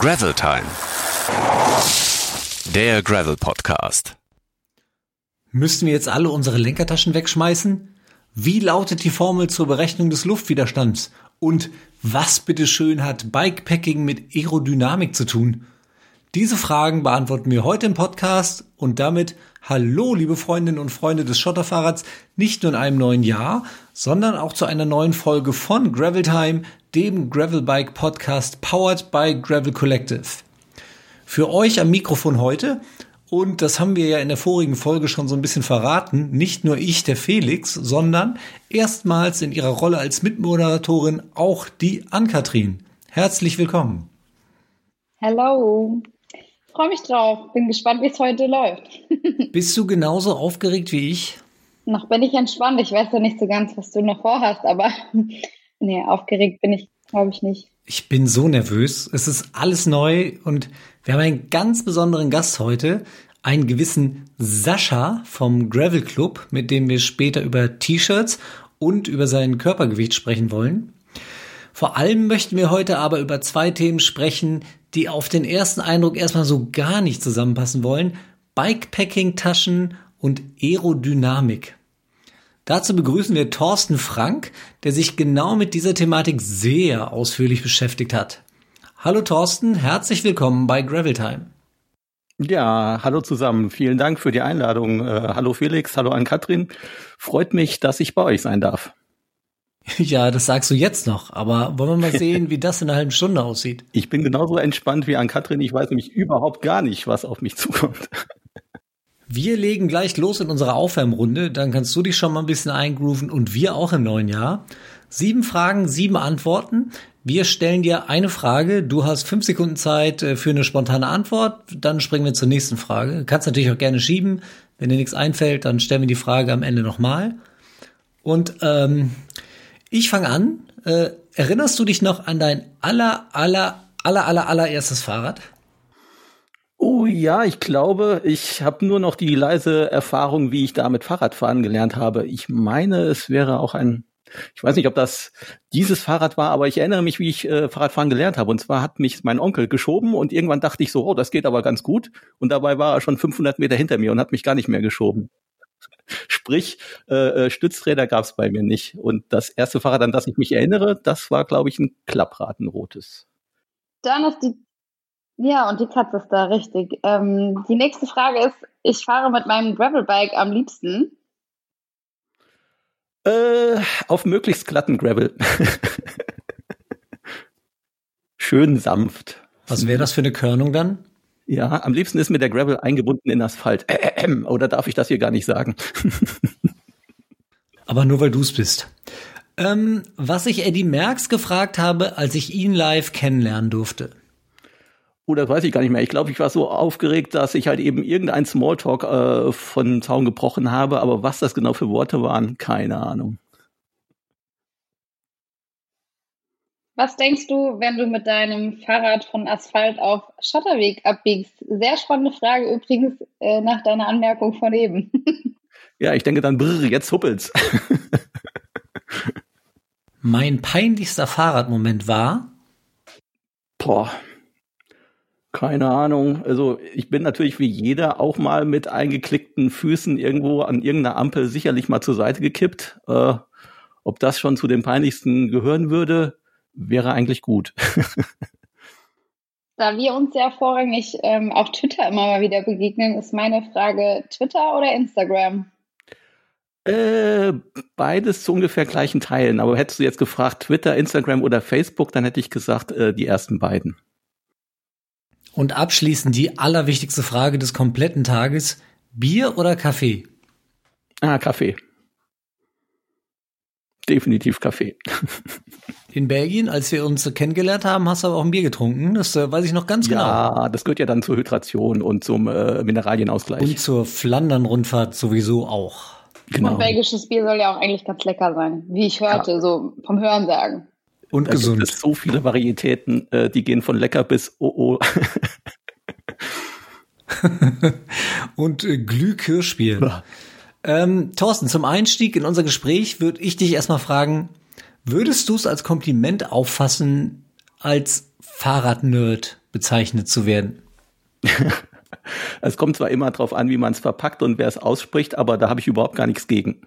Gravel Time. Der Gravel Podcast. Müssten wir jetzt alle unsere Lenkertaschen wegschmeißen? Wie lautet die Formel zur Berechnung des Luftwiderstands? Und was bitteschön hat Bikepacking mit Aerodynamik zu tun? Diese Fragen beantworten wir heute im Podcast und damit hallo, liebe Freundinnen und Freunde des Schotterfahrrads, nicht nur in einem neuen Jahr, sondern auch zu einer neuen Folge von Gravel Time, dem Gravelbike Podcast powered by Gravel Collective. Für euch am Mikrofon heute und das haben wir ja in der vorigen Folge schon so ein bisschen verraten, nicht nur ich, der Felix, sondern erstmals in ihrer Rolle als Mitmoderatorin auch die Ann-Kathrin. Herzlich willkommen. Hallo freue mich drauf. Bin gespannt, wie es heute läuft. Bist du genauso aufgeregt wie ich? Noch bin ich entspannt. Ich weiß ja nicht so ganz, was du noch vorhast, aber nee, aufgeregt bin ich, glaube ich, nicht. Ich bin so nervös. Es ist alles neu und wir haben einen ganz besonderen Gast heute, einen gewissen Sascha vom Gravel Club, mit dem wir später über T-Shirts und über sein Körpergewicht sprechen wollen. Vor allem möchten wir heute aber über zwei Themen sprechen, die auf den ersten Eindruck erstmal so gar nicht zusammenpassen wollen. Bikepacking-Taschen und Aerodynamik. Dazu begrüßen wir Thorsten Frank, der sich genau mit dieser Thematik sehr ausführlich beschäftigt hat. Hallo Thorsten, herzlich willkommen bei Gravel Time. Ja, hallo zusammen. Vielen Dank für die Einladung. Äh, hallo Felix, hallo an Katrin. Freut mich, dass ich bei euch sein darf. Ja, das sagst du jetzt noch, aber wollen wir mal sehen, wie das in einer halben Stunde aussieht. Ich bin genauso entspannt wie an Katrin. Ich weiß nämlich überhaupt gar nicht, was auf mich zukommt. Wir legen gleich los in unserer Aufwärmrunde, dann kannst du dich schon mal ein bisschen eingrooven und wir auch im neuen Jahr. Sieben Fragen, sieben Antworten. Wir stellen dir eine Frage, du hast fünf Sekunden Zeit äh, für eine spontane Antwort, dann springen wir zur nächsten Frage. Du kannst natürlich auch gerne schieben. Wenn dir nichts einfällt, dann stellen wir die Frage am Ende nochmal. Und ähm, ich fange an. Äh, erinnerst du dich noch an dein aller, aller, aller, aller, allererstes Fahrrad? Oh ja, ich glaube, ich habe nur noch die leise Erfahrung, wie ich da mit Fahrradfahren gelernt habe. Ich meine, es wäre auch ein, ich weiß nicht, ob das dieses Fahrrad war, aber ich erinnere mich, wie ich äh, Fahrradfahren gelernt habe. Und zwar hat mich mein Onkel geschoben und irgendwann dachte ich so, oh, das geht aber ganz gut. Und dabei war er schon 500 Meter hinter mir und hat mich gar nicht mehr geschoben. Sprich, äh, äh Stützräder gab es bei mir nicht. Und das erste Fahrrad, an das ich mich erinnere, das war, glaube ich, ein Klapprad. Dann ist die, ja, und die Katze ist da, richtig. Ähm, die nächste Frage ist, ich fahre mit meinem Gravelbike am liebsten. Äh, auf möglichst glatten Gravel. Schön sanft. Was wäre das für eine Körnung dann? Ja, am liebsten ist mir der Gravel eingebunden in Asphalt. Äh, äh, oder darf ich das hier gar nicht sagen? Aber nur weil du es bist. Ähm, was ich Eddie Merckx gefragt habe, als ich ihn live kennenlernen durfte. Das weiß ich gar nicht mehr. Ich glaube, ich war so aufgeregt, dass ich halt eben irgendein Smalltalk äh, von Zaun gebrochen habe. Aber was das genau für Worte waren, keine Ahnung. Was denkst du, wenn du mit deinem Fahrrad von Asphalt auf Schotterweg abbiegst? Sehr spannende Frage übrigens äh, nach deiner Anmerkung von eben. ja, ich denke dann, brr, jetzt huppelt's. mein peinlichster Fahrradmoment war? Boah, keine Ahnung. Also ich bin natürlich wie jeder auch mal mit eingeklickten Füßen irgendwo an irgendeiner Ampel sicherlich mal zur Seite gekippt. Äh, ob das schon zu den peinlichsten gehören würde, wäre eigentlich gut. Da wir uns ja vorrangig ähm, auf Twitter immer mal wieder begegnen, ist meine Frage Twitter oder Instagram? Äh, beides zu ungefähr gleichen Teilen. Aber hättest du jetzt gefragt Twitter, Instagram oder Facebook, dann hätte ich gesagt äh, die ersten beiden. Und abschließend die allerwichtigste Frage des kompletten Tages. Bier oder Kaffee? Ah, Kaffee. Definitiv Kaffee. in Belgien, als wir uns kennengelernt haben, hast du aber auch ein Bier getrunken. Das äh, weiß ich noch ganz genau. Ja, das gehört ja dann zur Hydration und zum äh, Mineralienausgleich. Und zur Flandern-Rundfahrt sowieso auch. Genau. Und belgisches Bier soll ja auch eigentlich ganz lecker sein, wie ich hörte, ja. so vom Hörensagen. Und da gesund. Gibt es so viele Varietäten, äh, die gehen von lecker bis oh oh. und äh, Glühkirschbier. Ja. Ähm, Thorsten, zum Einstieg in unser Gespräch würde ich dich erstmal fragen, Würdest du es als Kompliment auffassen als Fahrradnerd? bezeichnet zu werden. es kommt zwar immer darauf an, wie man es verpackt und wer es ausspricht, aber da habe ich überhaupt gar nichts gegen.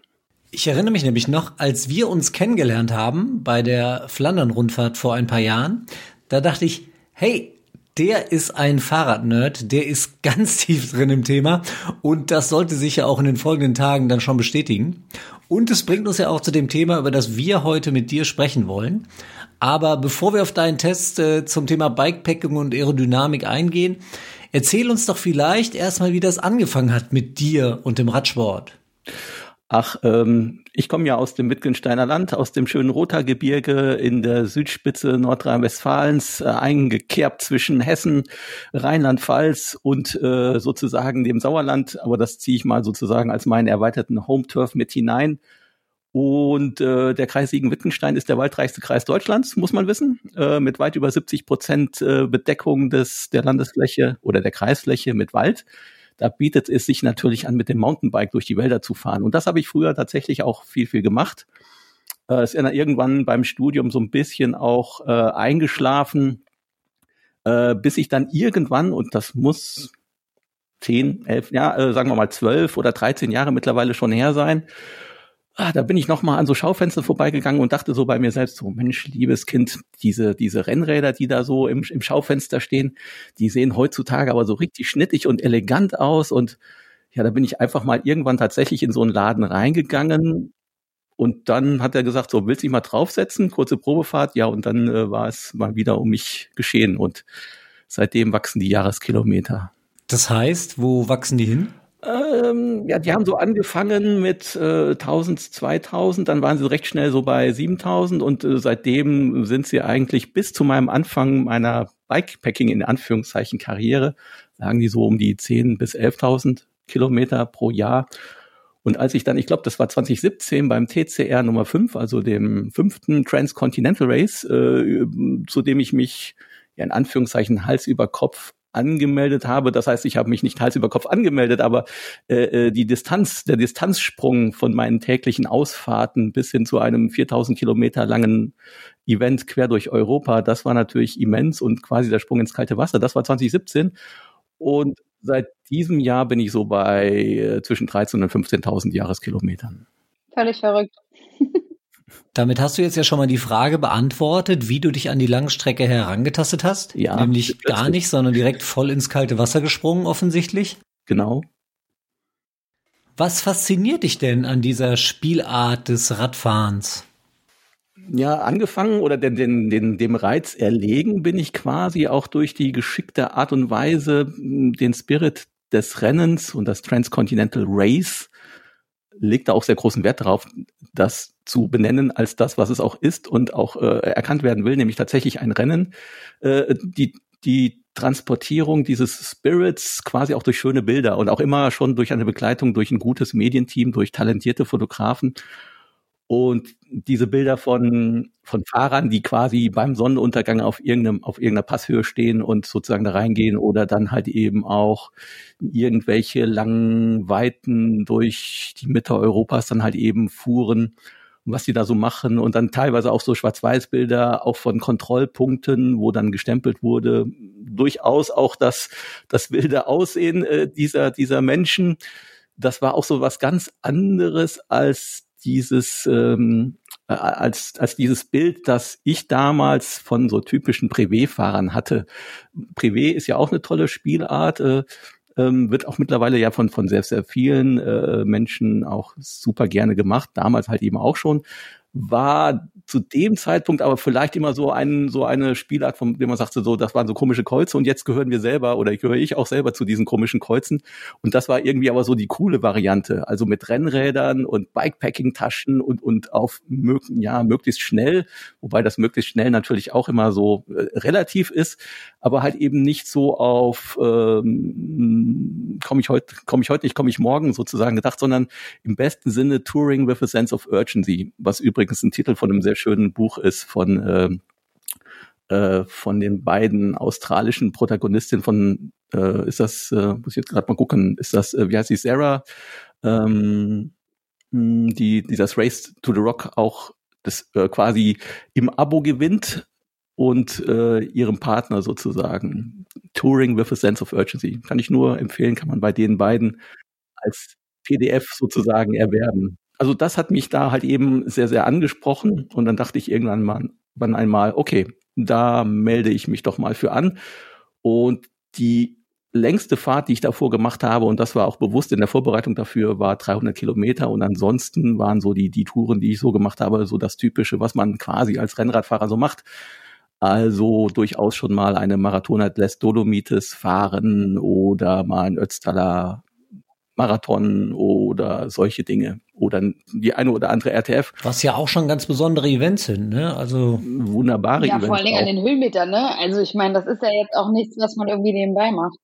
Ich erinnere mich nämlich noch, als wir uns kennengelernt haben bei der Flandern-Rundfahrt vor ein paar Jahren, da dachte ich, hey, der ist ein Fahrradnerd, der ist ganz tief drin im Thema und das sollte sich ja auch in den folgenden Tagen dann schon bestätigen. Und es bringt uns ja auch zu dem Thema, über das wir heute mit dir sprechen wollen. Aber bevor wir auf deinen Test äh, zum Thema Bikepacking und Aerodynamik eingehen, erzähl uns doch vielleicht erstmal, wie das angefangen hat mit dir und dem Radsport. Ach, ähm, ich komme ja aus dem Wittgensteiner Land, aus dem schönen Rothaargebirge in der Südspitze Nordrhein-Westfalens, äh, eingekerbt zwischen Hessen, Rheinland-Pfalz und äh, sozusagen dem Sauerland. Aber das ziehe ich mal sozusagen als meinen erweiterten Home-Turf mit hinein. Und äh, der Kreis Siegen-Wittgenstein ist der waldreichste Kreis Deutschlands, muss man wissen, äh, mit weit über 70 Prozent äh, Bedeckung des der Landesfläche oder der Kreisfläche mit Wald da bietet es sich natürlich an, mit dem Mountainbike durch die Wälder zu fahren. Und das habe ich früher tatsächlich auch viel, viel gemacht. Äh, ist irgendwann beim Studium so ein bisschen auch äh, eingeschlafen, äh, bis ich dann irgendwann, und das muss zehn, elf, ja, äh, sagen wir mal zwölf oder dreizehn Jahre mittlerweile schon her sein, ah, da bin ich noch mal an so Schaufenster vorbeigegangen und dachte so bei mir selbst so, Mensch, liebes Kind, diese, diese Rennräder, die da so im, im Schaufenster stehen, die sehen heutzutage aber so richtig schnittig und elegant aus und ja, da bin ich einfach mal irgendwann tatsächlich in so einen Laden reingegangen und dann hat er gesagt, so, willst du dich mal draufsetzen? Kurze Probefahrt, ja, und dann äh, war es mal wieder um mich geschehen und seitdem wachsen die Jahreskilometer. Das heißt, wo wachsen die hin? Ähm, ja, die haben so angefangen mit äh, 1000, 2000, dann waren sie recht schnell so bei 7000 und äh, seitdem sind sie eigentlich bis zu meinem Anfang meiner Bikepacking in Anführungszeichen Karriere, lagen die so um die 10 bis 11.000 Kilometer pro Jahr. Und als ich dann, ich glaube, das war 2017 beim TCR Nummer 5, also dem fünften Transcontinental Race, äh, zu dem ich mich ja in Anführungszeichen Hals über Kopf angemeldet habe. Das heißt, ich habe mich nicht Hals über Kopf angemeldet, aber äh, äh die Distanz, der Distanzsprung von meinen täglichen Ausfahrten bis hin zu einem 4000 Kilometer langen Event quer durch Europa, das war natürlich immens und quasi der Sprung ins kalte Wasser. Das war 2017 und seit diesem Jahr bin ich so bei äh, zwischen 13.000 und 15.000 Jahreskilometern. Völlig verrückt. Damit hast du jetzt ja schon mal die Frage beantwortet, wie du dich an die Langstrecke herangetastet hast. Ja. Nämlich gar nicht, sondern direkt voll ins kalte Wasser gesprungen, offensichtlich. Genau. Was fasziniert dich denn an dieser Spielart des Radfahrens? Ja, angefangen oder den, den, den, dem Reiz erlegen bin ich quasi auch durch die geschickte Art und Weise, den Spirit des Rennens und das Transcontinental Race legt da auch sehr großen Wert darauf, das zu benennen als das, was es auch ist und auch äh, erkannt werden will, nämlich tatsächlich ein Rennen. Äh, die, die Transportierung dieses Spirits quasi auch durch schöne Bilder und auch immer schon durch eine Begleitung durch ein gutes Medienteam, durch talentierte Fotografen und diese Bilder von, von Fahrern, die quasi beim Sonnenuntergang auf irgendeinem, auf irgendeiner Passhöhe stehen und sozusagen da reingehen oder dann halt eben auch irgendwelche langen Weiten durch die Mitte Europas dann halt eben fuhren was die da so machen und dann teilweise auch so Schwarz-Weiß-Bilder auch von Kontrollpunkten, wo dann gestempelt wurde, durchaus auch das, das wilde Aussehen äh, dieser, dieser Menschen. Das war auch so was ganz anderes als dieses ähm, äh, als als dieses Bild, das ich damals von so typischen Privé-Fahrern hatte. Privé ist ja auch eine tolle Spielart. Äh, ähm, wird auch mittlerweile ja von von sehr sehr vielen äh, Menschen auch super gerne gemacht. Damals halt eben auch schon war zu dem Zeitpunkt aber vielleicht immer so ein, so eine Spielart, von dem man sagte, so, das waren so komische Kreuze und jetzt gehören wir selber oder gehöre ich auch selber zu diesen komischen Kreuzen. Und das war irgendwie aber so die coole Variante. Also mit Rennrädern und Bikepacking-Taschen und, und auf, ja, möglichst schnell, wobei das möglichst schnell natürlich auch immer so äh, relativ ist, aber halt eben nicht so auf, ähm, komme ich heute, komme ich heute nicht, komme ich morgen sozusagen gedacht, sondern im besten Sinne Touring with a Sense of Urgency, was übrigens ein Titel von einem sehr schönen Buch ist von äh, äh, von den beiden australischen Protagonistinnen von äh, ist das äh, muss ich jetzt gerade mal gucken ist das äh, wie heißt sie Sarah ähm, die die das Race to the Rock auch das äh, quasi im Abo gewinnt und äh, ihrem Partner sozusagen. Touring with a Sense of Urgency. Kann ich nur empfehlen, kann man bei den beiden als PDF sozusagen erwerben. Also das hat mich da halt eben sehr, sehr angesprochen und dann dachte ich irgendwann mal, wann einmal, okay, da melde ich mich doch mal für an. Und die längste Fahrt, die ich davor gemacht habe, und das war auch bewusst in der Vorbereitung dafür, war 300 Kilometer. Und ansonsten waren so die, die Touren, die ich so gemacht habe, so das Typische, was man quasi als Rennradfahrer so macht. Also durchaus schon mal eine Marathonathlets Dolomites fahren oder mal ein Ötztaler Marathon oder solche Dinge oder die eine oder andere RTF. Was ja auch schon ganz besondere Events sind, ne? Also wunderbare ja, Events. Ja, vor allen Dingen auch. an den Höhenmetern, ne? Also ich meine, das ist ja jetzt auch nichts, was man irgendwie nebenbei macht.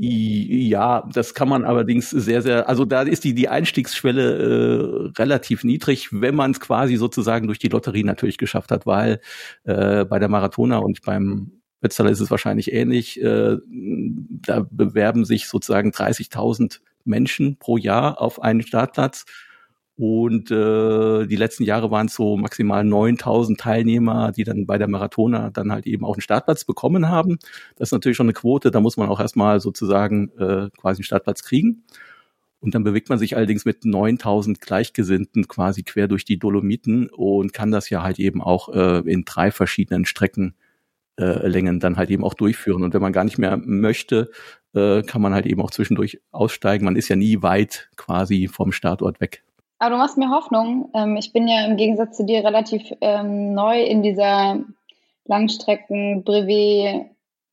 Ja, das kann man allerdings sehr, sehr, also da ist die, die Einstiegsschwelle äh, relativ niedrig, wenn man es quasi sozusagen durch die Lotterie natürlich geschafft hat, weil äh, bei der Marathoner und beim Wetzlar ist es wahrscheinlich ähnlich, äh, da bewerben sich sozusagen 30.000 Menschen pro Jahr auf einen Startplatz und äh, die letzten Jahre waren es so maximal 9000 Teilnehmer, die dann bei der Marathoner dann halt eben auch einen Startplatz bekommen haben. Das ist natürlich schon eine Quote, da muss man auch erstmal sozusagen äh, quasi einen Startplatz kriegen. Und dann bewegt man sich allerdings mit 9000 Gleichgesinnten quasi quer durch die Dolomiten und kann das ja halt eben auch äh, in drei verschiedenen Streckenlängen äh, dann halt eben auch durchführen. Und wenn man gar nicht mehr möchte, äh, kann man halt eben auch zwischendurch aussteigen. Man ist ja nie weit quasi vom Startort weg. Aber du machst mir Hoffnung. Ähm, ich bin ja im Gegensatz zu dir relativ ähm, neu in dieser Langstrecken, Brevet,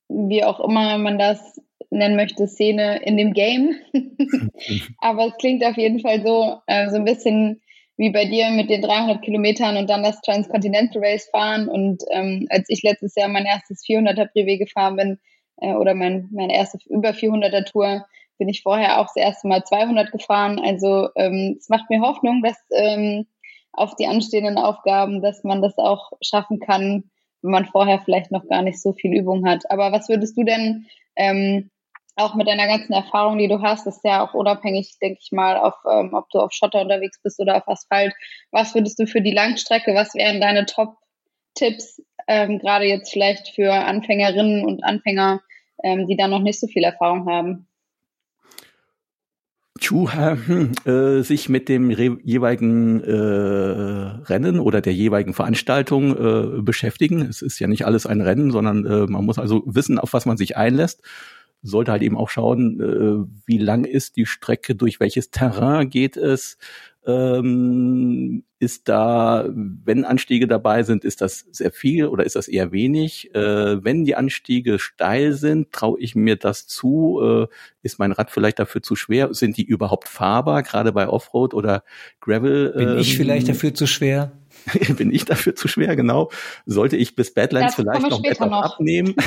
wie auch immer man das nennen möchte, Szene in dem Game. Aber es klingt auf jeden Fall so, äh, so ein bisschen wie bei dir mit den 300 Kilometern und dann das Transcontinental Race fahren. Und ähm, als ich letztes Jahr mein erstes 400er Brevet gefahren bin, äh, oder mein, meine erste über 400er Tour, bin ich vorher auch das erste Mal 200 gefahren. Also ähm, es macht mir Hoffnung, dass ähm, auf die anstehenden Aufgaben, dass man das auch schaffen kann, wenn man vorher vielleicht noch gar nicht so viel Übung hat. Aber was würdest du denn ähm, auch mit deiner ganzen Erfahrung, die du hast, ist ja auch unabhängig, denke ich mal, auf, ähm, ob du auf Schotter unterwegs bist oder auf Asphalt. Was würdest du für die Langstrecke, was wären deine Top-Tipps, ähm, gerade jetzt vielleicht für Anfängerinnen und Anfänger, ähm, die da noch nicht so viel Erfahrung haben? Tschu, hm, äh, sich mit dem jeweiligen äh, Rennen oder der jeweiligen Veranstaltung äh, beschäftigen. Es ist ja nicht alles ein Rennen, sondern äh, man muss also wissen, auf was man sich einlässt. Sollte halt eben auch schauen, äh, wie lang ist die Strecke, durch welches Terrain geht es, ähm, ist da, wenn Anstiege dabei sind, ist das sehr viel oder ist das eher wenig? Äh, wenn die Anstiege steil sind, traue ich mir das zu? Äh, ist mein Rad vielleicht dafür zu schwer? Sind die überhaupt fahrbar, gerade bei Offroad oder Gravel? Bin ähm, ich vielleicht dafür zu schwer? bin ich dafür zu schwer, genau. Sollte ich bis Badlands das vielleicht noch etwas noch. abnehmen?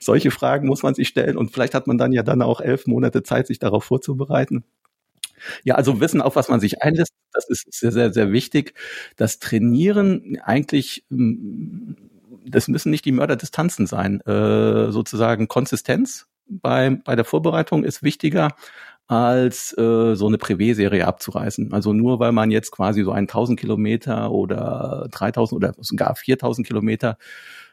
Solche Fragen muss man sich stellen und vielleicht hat man dann ja dann auch elf Monate Zeit, sich darauf vorzubereiten. Ja, also wissen, auf was man sich einlässt, das ist sehr, sehr, sehr wichtig. Das Trainieren eigentlich, hm, das müssen nicht die Mörderdistanzen sein. Äh, sozusagen Konsistenz bei, bei der Vorbereitung ist wichtiger als äh, so eine Privé-Serie abzureißen. Also nur weil man jetzt quasi so 1000 Kilometer oder 3000 oder sogar 4000 Kilometer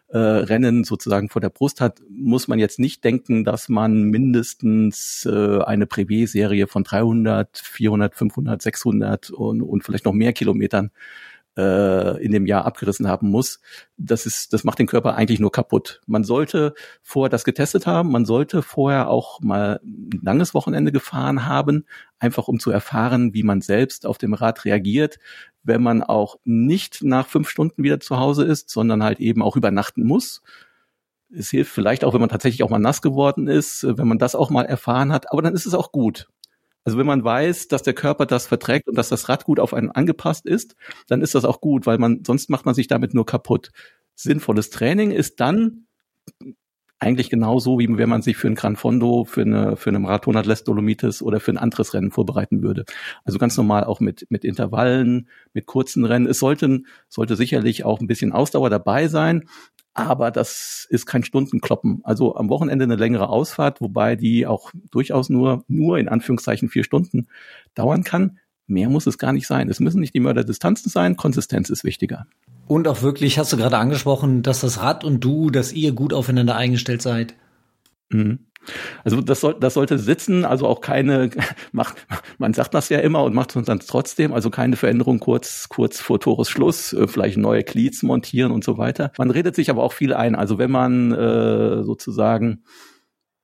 äh, Rennen sozusagen vor der Brust hat, muss man jetzt nicht denken, dass man mindestens äh, eine Privé-Serie von 300, 400, 500, 600 und, und vielleicht noch mehr Kilometern äh, in dem Jahr abgerissen haben muss. Das ist, das macht den Körper eigentlich nur kaputt. Man sollte vorher das getestet haben, man sollte vorher auch mal ein langes Wochenende gefahren haben, einfach um zu erfahren, wie man selbst auf dem Rad reagiert, wenn man auch nicht nach fünf Stunden wieder zu Hause ist, sondern halt eben auch übernachten muss. Es hilft vielleicht auch, wenn man tatsächlich auch mal nass geworden ist, wenn man das auch mal erfahren hat, aber dann ist es auch gut. Also wenn man weiß, dass der Körper das verträgt und dass das Rad gut auf einen angepasst ist, dann ist das auch gut, weil man sonst macht man sich damit nur kaputt. Sinnvolles Training ist dann eigentlich genauso, wie wenn man sich für ein Gran Fondo, für eine, für eine Marathon Atlas Dolomites oder für ein anderes Rennen vorbereiten würde. Also ganz normal auch mit, mit Intervallen, mit kurzen Rennen. Es sollten, sollte sicherlich auch ein bisschen Ausdauer dabei sein, aber das ist kein Stundenkloppen. Also am Wochenende eine längere Ausfahrt, wobei die auch durchaus nur, nur in Anführungszeichen vier Stunden dauern kann. Mehr muss es gar nicht sein. Es müssen nicht die Mörderdistanzen sein, Konsistenz ist wichtiger. Und auch wirklich, hast du gerade angesprochen, dass das Rad und du, dass ihr gut aufeinander eingestellt seid. Mhm. Also das, soll, das sollte sitzen, also auch keine, macht, man sagt das ja immer und macht es dann trotzdem, also keine Veränderung kurz, kurz vor Tores Schluss, äh, vielleicht neue Cleats montieren und so weiter. Man redet sich aber auch viel ein. Also wenn man äh, sozusagen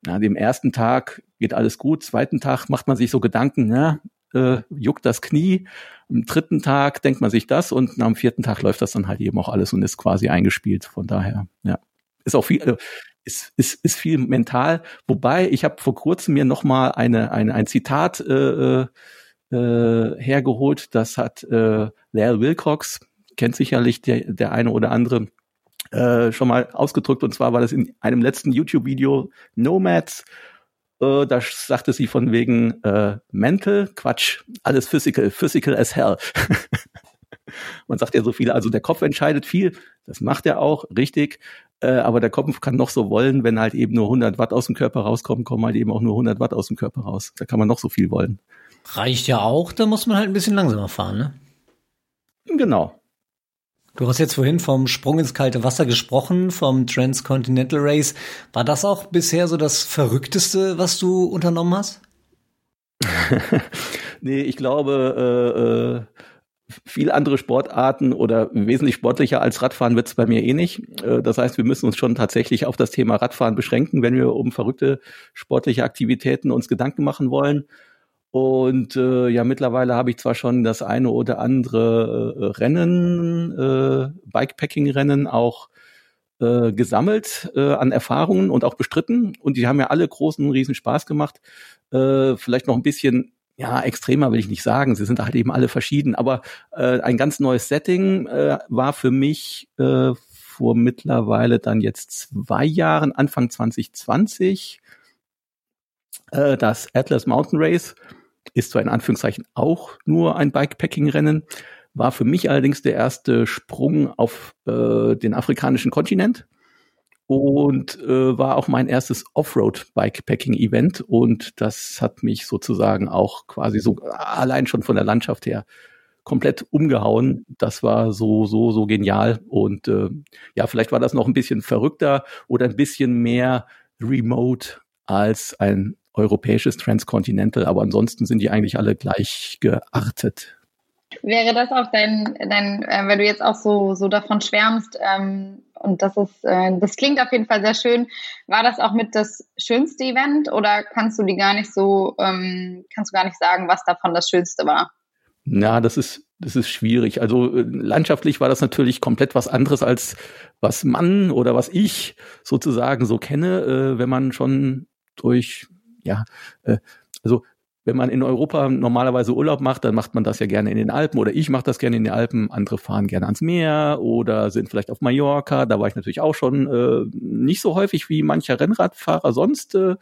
ja, dem ersten Tag geht alles gut, zweiten Tag macht man sich so Gedanken, ja, äh, juckt das Knie, am dritten Tag denkt man sich das und am vierten Tag läuft das dann halt eben auch alles und ist quasi eingespielt. Von daher, ja. Ist auch viel, äh, ist, ist, ist viel mental. Wobei, ich habe vor kurzem mir noch mal eine, eine, ein Zitat äh, äh, hergeholt. Das hat äh, Lyle Wilcox, kennt sicherlich der, der eine oder andere, äh, schon mal ausgedrückt. Und zwar war das in einem letzten YouTube-Video Nomads. Äh, da sagte sie von wegen äh, Mental, Quatsch, alles Physical, Physical as hell. Man sagt ja so viel, also der Kopf entscheidet viel, das macht er auch, richtig. Äh, aber der Kopf kann noch so wollen, wenn halt eben nur 100 Watt aus dem Körper rauskommen, kommen halt eben auch nur 100 Watt aus dem Körper raus. Da kann man noch so viel wollen. Reicht ja auch, da muss man halt ein bisschen langsamer fahren, ne? Genau. Du hast jetzt vorhin vom Sprung ins kalte Wasser gesprochen, vom Transcontinental Race. War das auch bisher so das Verrückteste, was du unternommen hast? nee, ich glaube, äh, äh, viel andere Sportarten oder wesentlich sportlicher als Radfahren wird es bei mir eh nicht. Äh, das heißt, wir müssen uns schon tatsächlich auf das Thema Radfahren beschränken, wenn wir um verrückte sportliche Aktivitäten uns Gedanken machen wollen. Und äh, ja, mittlerweile habe ich zwar schon das eine oder andere äh, Rennen, äh, Bikepacking-Rennen auch äh, gesammelt äh, an Erfahrungen und auch bestritten. Und die haben ja alle großen, riesen Spaß gemacht. Äh, vielleicht noch ein bisschen ja, extremer will ich nicht sagen, sie sind halt eben alle verschieden, aber äh, ein ganz neues Setting äh, war für mich äh, vor mittlerweile dann jetzt zwei Jahren, Anfang 2020, äh, das Atlas Mountain Race ist zwar in Anführungszeichen auch nur ein Bikepacking-Rennen, war für mich allerdings der erste Sprung auf äh, den afrikanischen Kontinent und äh, war auch mein erstes Offroad-Bikepacking-Event und das hat mich sozusagen auch quasi so allein schon von der Landschaft her komplett umgehauen. Das war so, so, so genial. Und äh, ja, vielleicht war das noch ein bisschen verrückter oder ein bisschen mehr remote als ein europäisches Transcontinental, aber ansonsten sind die eigentlich alle gleich geartet. Wäre das auch dein, dein äh, weil du jetzt auch so, so davon schwärmst, ähm, und das ist, äh, das klingt auf jeden Fall sehr schön. War das auch mit das schönste Event oder kannst du die gar nicht so, ähm, kannst du gar nicht sagen, was davon das Schönste war? Na, das ist, das ist schwierig. Also äh, landschaftlich war das natürlich komplett was anderes als was man oder was ich sozusagen so kenne, äh, wenn man schon durch, ja, äh, also wenn man in Europa normalerweise Urlaub macht, dann macht man das ja gerne in den Alpen oder ich mache das gerne in den Alpen. Andere fahren gerne ans Meer oder sind vielleicht auf Mallorca. Da war ich natürlich auch schon äh, nicht so häufig wie mancher Rennradfahrer sonst, äh,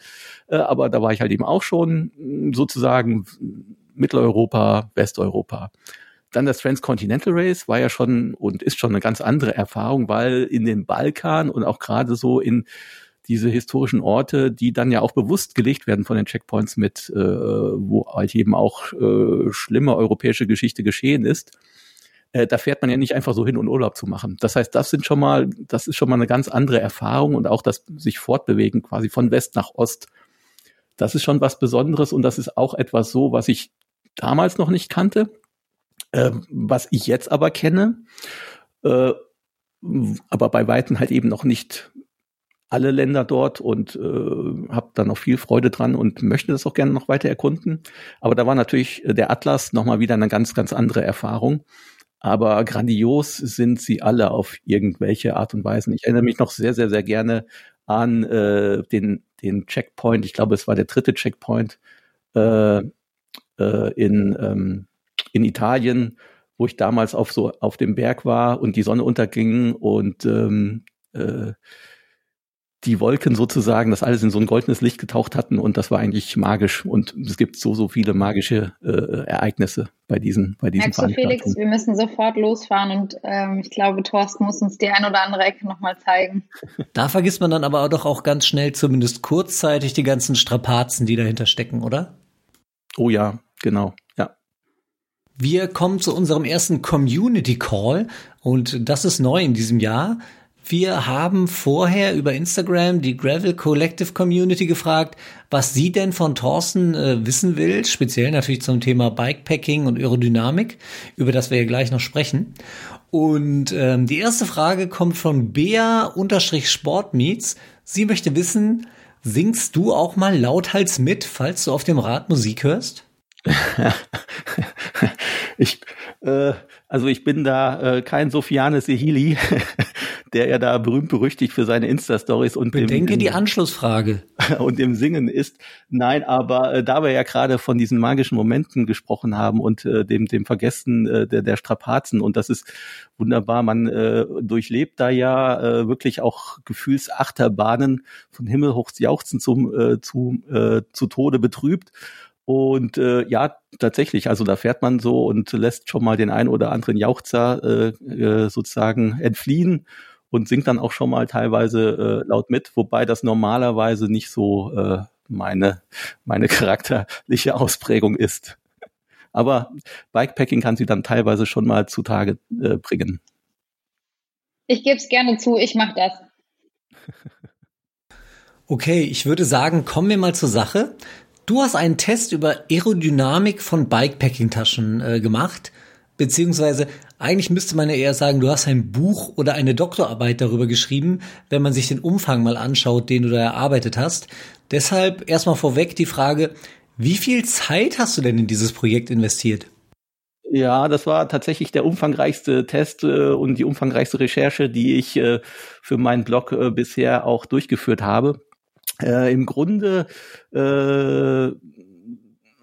äh aber da war ich halt eben auch schon mm, sozusagen Mitteleuropa, Westeuropa. Dann das Transcontinental Race war ja schon und ist schon eine ganz andere Erfahrung, weil in den Balkan und auch gerade so in diese historischen Orte, die dann ja auch bewusst gelegt werden von den Checkpoints mit, äh, wo halt eben auch äh, schlimme europäische Geschichte geschehen ist. Äh, da fährt man ja nicht einfach so hin, um Urlaub zu machen. Das heißt, das sind schon mal, das ist schon mal eine ganz andere Erfahrung und auch das sich fortbewegen quasi von West nach Ost. Das ist schon was Besonderes und das ist auch etwas so, was ich damals noch nicht kannte, äh, was ich jetzt aber kenne, äh, aber bei Weitem halt eben noch nicht alle Länder dort und äh, habe dann noch viel Freude dran und möchte das auch gerne noch weiter erkunden. Aber da war natürlich der Atlas nochmal wieder eine ganz, ganz andere Erfahrung. Aber grandios sind sie alle auf irgendwelche Art und Weise. Ich erinnere mich noch sehr, sehr, sehr gerne an äh, den, den Checkpoint. Ich glaube, es war der dritte Checkpoint äh, äh, in, ähm, in Italien, wo ich damals auf so auf dem Berg war und die Sonne unterging und ähm, äh, die Wolken sozusagen, das alles in so ein goldenes Licht getaucht hatten und das war eigentlich magisch und es gibt so so viele magische äh, Ereignisse bei diesen bei diesen Merkst du, Felix, wir müssen sofort losfahren und ähm, ich glaube, Thorsten muss uns die ein oder andere Ecke nochmal zeigen. Da vergisst man dann aber doch auch ganz schnell, zumindest kurzzeitig, die ganzen Strapazen, die dahinter stecken, oder? Oh ja, genau. Wir kommen zu unserem ersten Community Call Und das ist neu in diesem Jahr. Wir haben vorher über Instagram die Gravel Collective Community gefragt, was sie denn von Thorsten äh, wissen will, speziell natürlich zum Thema Bikepacking und Aerodynamik, über das wir ja gleich noch sprechen. Und ähm, die erste Frage kommt von Bea-Sportmeets. Sie möchte wissen, singst du auch mal lauthals mit, falls du auf dem Rad Musik hörst? ich, äh, also ich bin da äh, kein Sofiane Sehili, der ja da berühmt berüchtigt für seine Insta-Stories und Bedenke dem, die Anschlussfrage. Und dem Singen ist. Nein, aber äh, da wir ja gerade von diesen magischen Momenten gesprochen haben und äh, dem, dem Vergessen äh, der, der Strapazen und das ist wunderbar, man äh, durchlebt da ja äh, wirklich auch Gefühlsachterbahnen von Himmel hoch jauchzen zum, äh, zu, äh, zu Tode betrübt. Und äh, ja, tatsächlich, also da fährt man so und lässt schon mal den ein oder anderen Jauchzer äh, äh, sozusagen entfliehen und singt dann auch schon mal teilweise äh, laut mit, wobei das normalerweise nicht so äh, meine, meine charakterliche Ausprägung ist. Aber Bikepacking kann sie dann teilweise schon mal zutage äh, bringen. Ich gebe es gerne zu, ich mache das. Okay, ich würde sagen, kommen wir mal zur Sache. Du hast einen Test über Aerodynamik von Bikepacking-Taschen äh, gemacht, beziehungsweise eigentlich müsste man ja eher sagen, du hast ein Buch oder eine Doktorarbeit darüber geschrieben, wenn man sich den Umfang mal anschaut, den du da erarbeitet hast. Deshalb erstmal vorweg die Frage, wie viel Zeit hast du denn in dieses Projekt investiert? Ja, das war tatsächlich der umfangreichste Test äh, und die umfangreichste Recherche, die ich äh, für meinen Blog äh, bisher auch durchgeführt habe. Äh, Im Grunde äh,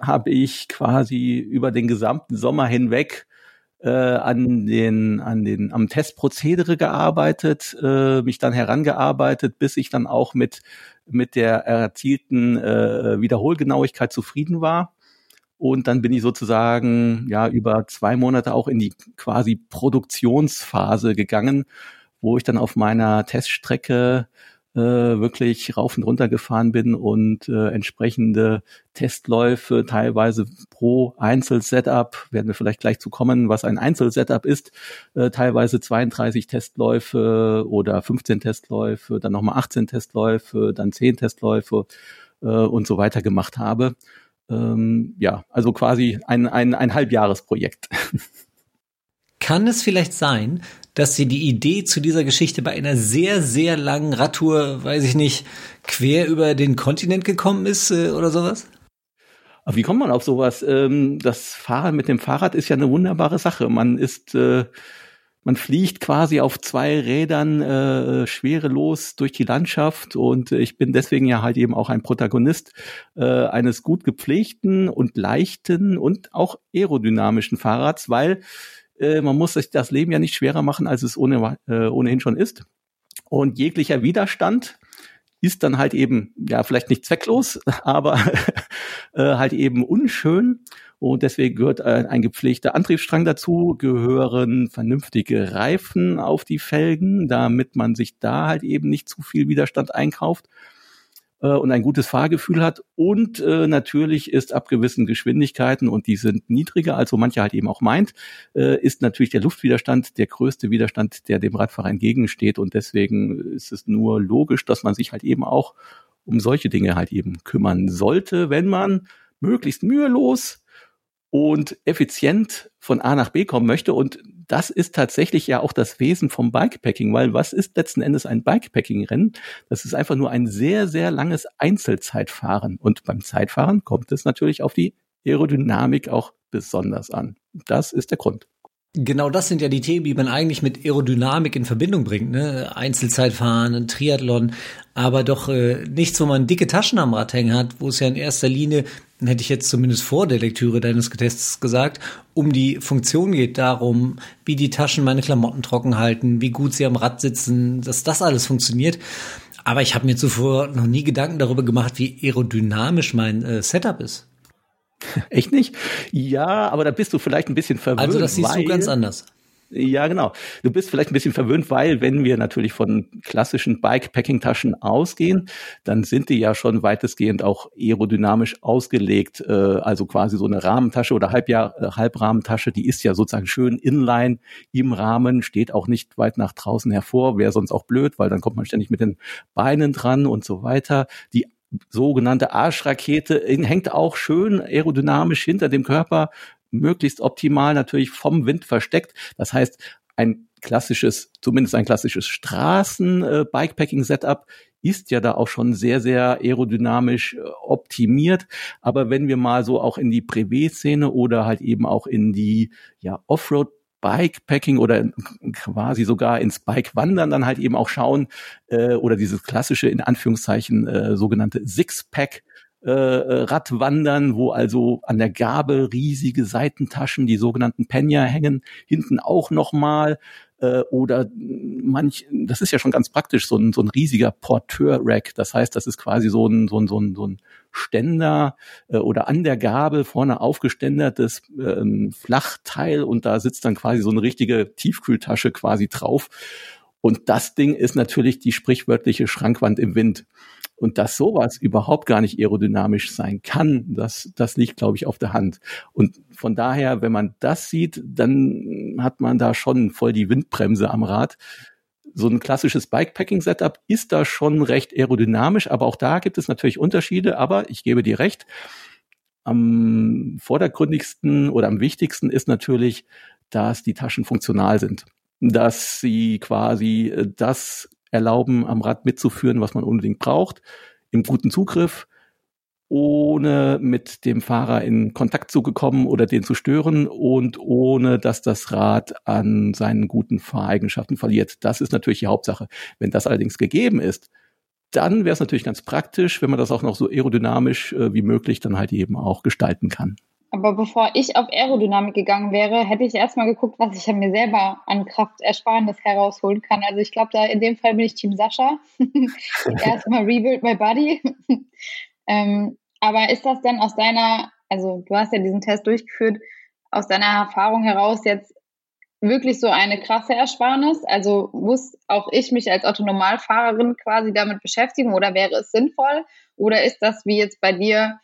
habe ich quasi über den gesamten Sommer hinweg äh, an den an den am Testprozedere gearbeitet, äh, mich dann herangearbeitet, bis ich dann auch mit mit der erzielten äh, Wiederholgenauigkeit zufrieden war. Und dann bin ich sozusagen ja über zwei Monate auch in die quasi Produktionsphase gegangen, wo ich dann auf meiner Teststrecke äh, wirklich rauf und runter gefahren bin und äh, entsprechende Testläufe teilweise pro Einzelsetup, werden wir vielleicht gleich zu kommen, was ein Einzelsetup ist, äh, teilweise 32 Testläufe oder 15 Testläufe, dann nochmal 18 Testläufe, dann 10 Testläufe äh, und so weiter gemacht habe. Ähm, ja, also quasi ein, ein, ein Halbjahresprojekt. Kann es vielleicht sein, dass sie die Idee zu dieser Geschichte bei einer sehr, sehr langen Radtour, weiß ich nicht, quer über den Kontinent gekommen ist äh, oder sowas? Wie kommt man auf sowas? Ähm, das Fahren mit dem Fahrrad ist ja eine wunderbare Sache. Man ist, äh, man fliegt quasi auf zwei Rädern äh, schwerelos durch die Landschaft und ich bin deswegen ja halt eben auch ein Protagonist äh, eines gut gepflegten und leichten und auch aerodynamischen Fahrrads, weil äh, man muss sich das Leben ja nicht schwerer machen, als es ohne, äh, ohnehin schon ist. Und jeglicher Widerstand ist dann halt eben, ja, vielleicht nicht zwecklos, aber äh, halt eben unschön. Und deswegen gehört äh, ein gepflegter Antriebsstrang dazu, gehören vernünftige Reifen auf die Felgen, damit man sich da halt eben nicht zu viel Widerstand einkauft äh, und ein gutes Fahrgefühl hat. Und äh, natürlich ist ab gewissen Geschwindigkeiten, und die sind niedriger, als so mancher halt eben auch meint, äh, ist natürlich der Luftwiderstand der größte Widerstand, der dem Radfahrer entgegensteht. Und deswegen ist es nur logisch, dass man sich halt eben auch um solche Dinge halt eben kümmern sollte, wenn man möglichst mühelos und effizient von A nach B kommen möchte. Und das ist tatsächlich ja auch das Wesen vom Bikepacking, weil was ist letzten Endes ein Bikepacking-Rennen? Das ist einfach nur ein sehr, sehr langes Einzelzeitfahren. Und beim Zeitfahren kommt es natürlich auf die Aerodynamik auch besonders an. Das ist der Grund. Genau das sind ja die Themen, die man eigentlich mit Aerodynamik in Verbindung bringt. Ne? Einzelzeitfahren, ein Triathlon, aber doch äh, nichts, wo man dicke Taschen am Rad hängen hat, wo es ja in erster Linie, hätte ich jetzt zumindest vor der Lektüre deines Tests gesagt, um die Funktion geht, darum, wie die Taschen meine Klamotten trocken halten, wie gut sie am Rad sitzen, dass das alles funktioniert. Aber ich habe mir zuvor noch nie Gedanken darüber gemacht, wie aerodynamisch mein äh, Setup ist. Echt nicht? Ja, aber da bist du vielleicht ein bisschen verwirrt. Also das siehst du ganz anders. Ja, genau. Du bist vielleicht ein bisschen verwöhnt, weil wenn wir natürlich von klassischen Bikepacking-Taschen ausgehen, dann sind die ja schon weitestgehend auch aerodynamisch ausgelegt. Äh, also quasi so eine Rahmentasche oder Halbjahr, äh, Halbrahmentasche, die ist ja sozusagen schön inline im Rahmen, steht auch nicht weit nach draußen hervor, wäre sonst auch blöd, weil dann kommt man ständig mit den Beinen dran und so weiter. Die sogenannte Arschrakete hängt auch schön aerodynamisch hinter dem Körper möglichst optimal natürlich vom Wind versteckt. Das heißt, ein klassisches, zumindest ein klassisches Straßen-Bikepacking-Setup ist ja da auch schon sehr, sehr aerodynamisch äh, optimiert. Aber wenn wir mal so auch in die Privé-Szene oder halt eben auch in die ja, Offroad Bikepacking oder quasi sogar ins Bike-Wandern dann halt eben auch schauen äh, oder dieses klassische in Anführungszeichen äh, sogenannte Six-Pack äh, äh, Radwandern, wo also an der Gabel riesige Seitentaschen, die sogenannten Penya hängen, hinten auch nochmal äh, oder manch, das ist ja schon ganz praktisch, so ein, so ein riesiger Porteur-Rack. Das heißt, das ist quasi so ein, so ein, so ein, so ein Ständer äh, oder an der Gabel vorne aufgeständertes äh, Flachteil und da sitzt dann quasi so eine richtige Tiefkühltasche quasi drauf. Und das Ding ist natürlich die sprichwörtliche Schrankwand im Wind. Und dass sowas überhaupt gar nicht aerodynamisch sein kann, das, das liegt, glaube ich, auf der Hand. Und von daher, wenn man das sieht, dann hat man da schon voll die Windbremse am Rad. So ein klassisches Bikepacking-Setup ist da schon recht aerodynamisch, aber auch da gibt es natürlich Unterschiede. Aber ich gebe dir recht, am vordergründigsten oder am wichtigsten ist natürlich, dass die Taschen funktional sind. Dass sie quasi das erlauben, am Rad mitzuführen, was man unbedingt braucht, im guten Zugriff, ohne mit dem Fahrer in Kontakt zu gekommen oder den zu stören und ohne, dass das Rad an seinen guten Fahreigenschaften verliert. Das ist natürlich die Hauptsache. Wenn das allerdings gegeben ist, dann wäre es natürlich ganz praktisch, wenn man das auch noch so aerodynamisch äh, wie möglich dann halt eben auch gestalten kann. Aber bevor ich auf Aerodynamik gegangen wäre, hätte ich erstmal geguckt, was ich an mir selber an Kraftersparnis herausholen kann. Also ich glaube, da in dem Fall bin ich Team Sascha. erstmal rebuild my body. ähm, aber ist das dann aus deiner, also du hast ja diesen Test durchgeführt, aus deiner Erfahrung heraus jetzt wirklich so eine krasse Ersparnis? Also muss auch ich mich als Autonomalfahrerin quasi damit beschäftigen oder wäre es sinnvoll? Oder ist das wie jetzt bei dir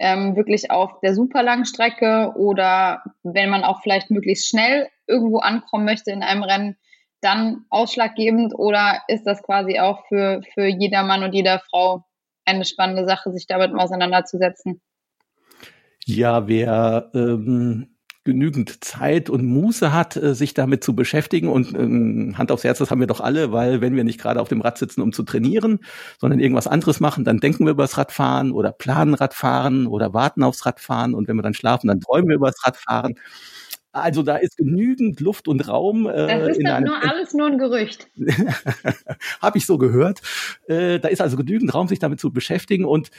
ähm, wirklich auf der super langen Strecke oder wenn man auch vielleicht möglichst schnell irgendwo ankommen möchte in einem Rennen, dann ausschlaggebend oder ist das quasi auch für, für jeder Mann und jeder Frau eine spannende Sache, sich damit auseinanderzusetzen? Ja, wer ähm, genügend Zeit und Muße hat, äh, sich damit zu beschäftigen. Und ähm, Hand aufs Herz, das haben wir doch alle, weil wenn wir nicht gerade auf dem Rad sitzen, um zu trainieren, sondern irgendwas anderes machen, dann denken wir über das Radfahren oder planen Radfahren oder warten aufs Radfahren. Und wenn wir dann schlafen, dann träumen wir über das Radfahren. Also da ist genügend Luft und Raum. Äh, das ist doch nur alles nur ein Gerücht. Habe ich so gehört. Äh, da ist also genügend Raum, sich damit zu beschäftigen und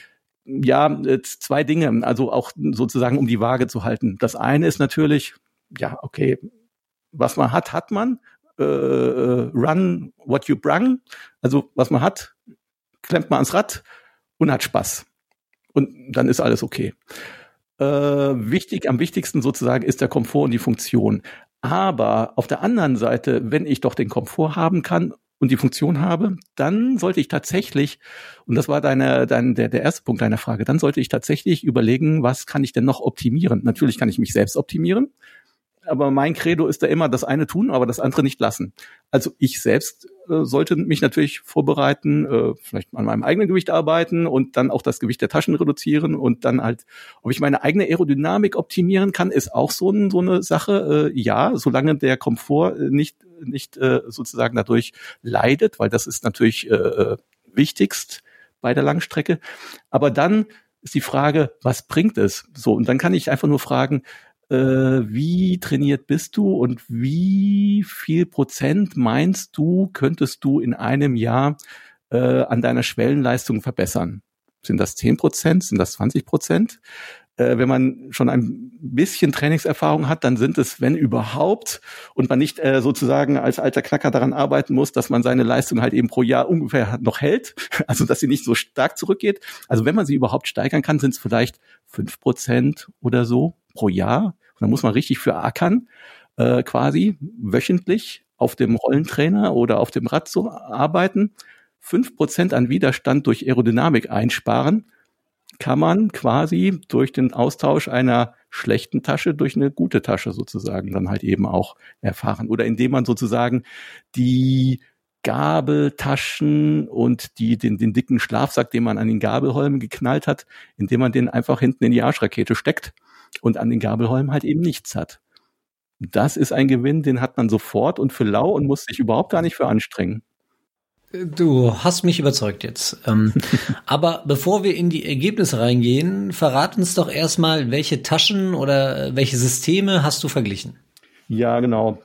ja, zwei Dinge, also auch sozusagen um die Waage zu halten. Das eine ist natürlich, ja, okay, was man hat, hat man. Äh, äh, run what you brung. Also was man hat, klemmt man ans Rad und hat Spaß. Und dann ist alles okay. Äh, wichtig, am wichtigsten sozusagen ist der Komfort und die Funktion. Aber auf der anderen Seite, wenn ich doch den Komfort haben kann und die Funktion habe, dann sollte ich tatsächlich, und das war deine, dein, der, der erste Punkt deiner Frage, dann sollte ich tatsächlich überlegen, was kann ich denn noch optimieren? Natürlich kann ich mich selbst optimieren, aber mein Credo ist da immer das eine tun, aber das andere nicht lassen. Also ich selbst äh, sollte mich natürlich vorbereiten, äh, vielleicht an meinem eigenen Gewicht arbeiten und dann auch das Gewicht der Taschen reduzieren und dann halt, ob ich meine eigene Aerodynamik optimieren kann, ist auch so, ein, so eine Sache. Äh, ja, solange der Komfort äh, nicht nicht äh, sozusagen dadurch leidet, weil das ist natürlich äh, äh wichtigst bei der Langstrecke. Aber dann ist die Frage, was bringt es? So und dann kann ich einfach nur fragen, äh, wie trainiert bist du und wie viel Prozent meinst du, könntest du in einem Jahr äh, an deiner Schwellenleistung verbessern? Sind das 10 Prozent? Sind das 20 Prozent? Äh, wenn man schon ein bisschen Trainingserfahrung hat, dann sind es, wenn überhaupt, und man nicht äh, sozusagen als alter Knacker daran arbeiten muss, dass man seine Leistung halt eben pro Jahr ungefähr noch hält, also dass sie nicht so stark zurückgeht. Also wenn man sie überhaupt steigern kann, sind es vielleicht fünf Prozent oder so pro Jahr. Und da muss man richtig für ackern. äh, quasi wöchentlich auf dem Rollentrainer oder auf dem Rad zu arbeiten, fünf Prozent an Widerstand durch Aerodynamik einsparen, kann man quasi durch den Austausch einer schlechten Tasche durch eine gute Tasche sozusagen dann halt eben auch erfahren. Oder indem man sozusagen die Gabeltaschen und die, den, den dicken Schlafsack, den man an den Gabelholmen geknallt hat, indem man den einfach hinten in die Arschrakete steckt und an den Gabelholmen halt eben nichts hat. Das ist ein Gewinn, den hat man sofort und für lau und muss sich überhaupt gar nicht für anstrengen. Du hast mich überzeugt jetzt. Ähm, aber bevor wir in die Ergebnisse reingehen, verrat uns doch erstmal, welche Taschen oder äh, welche Systeme hast du verglichen? Ja, genau.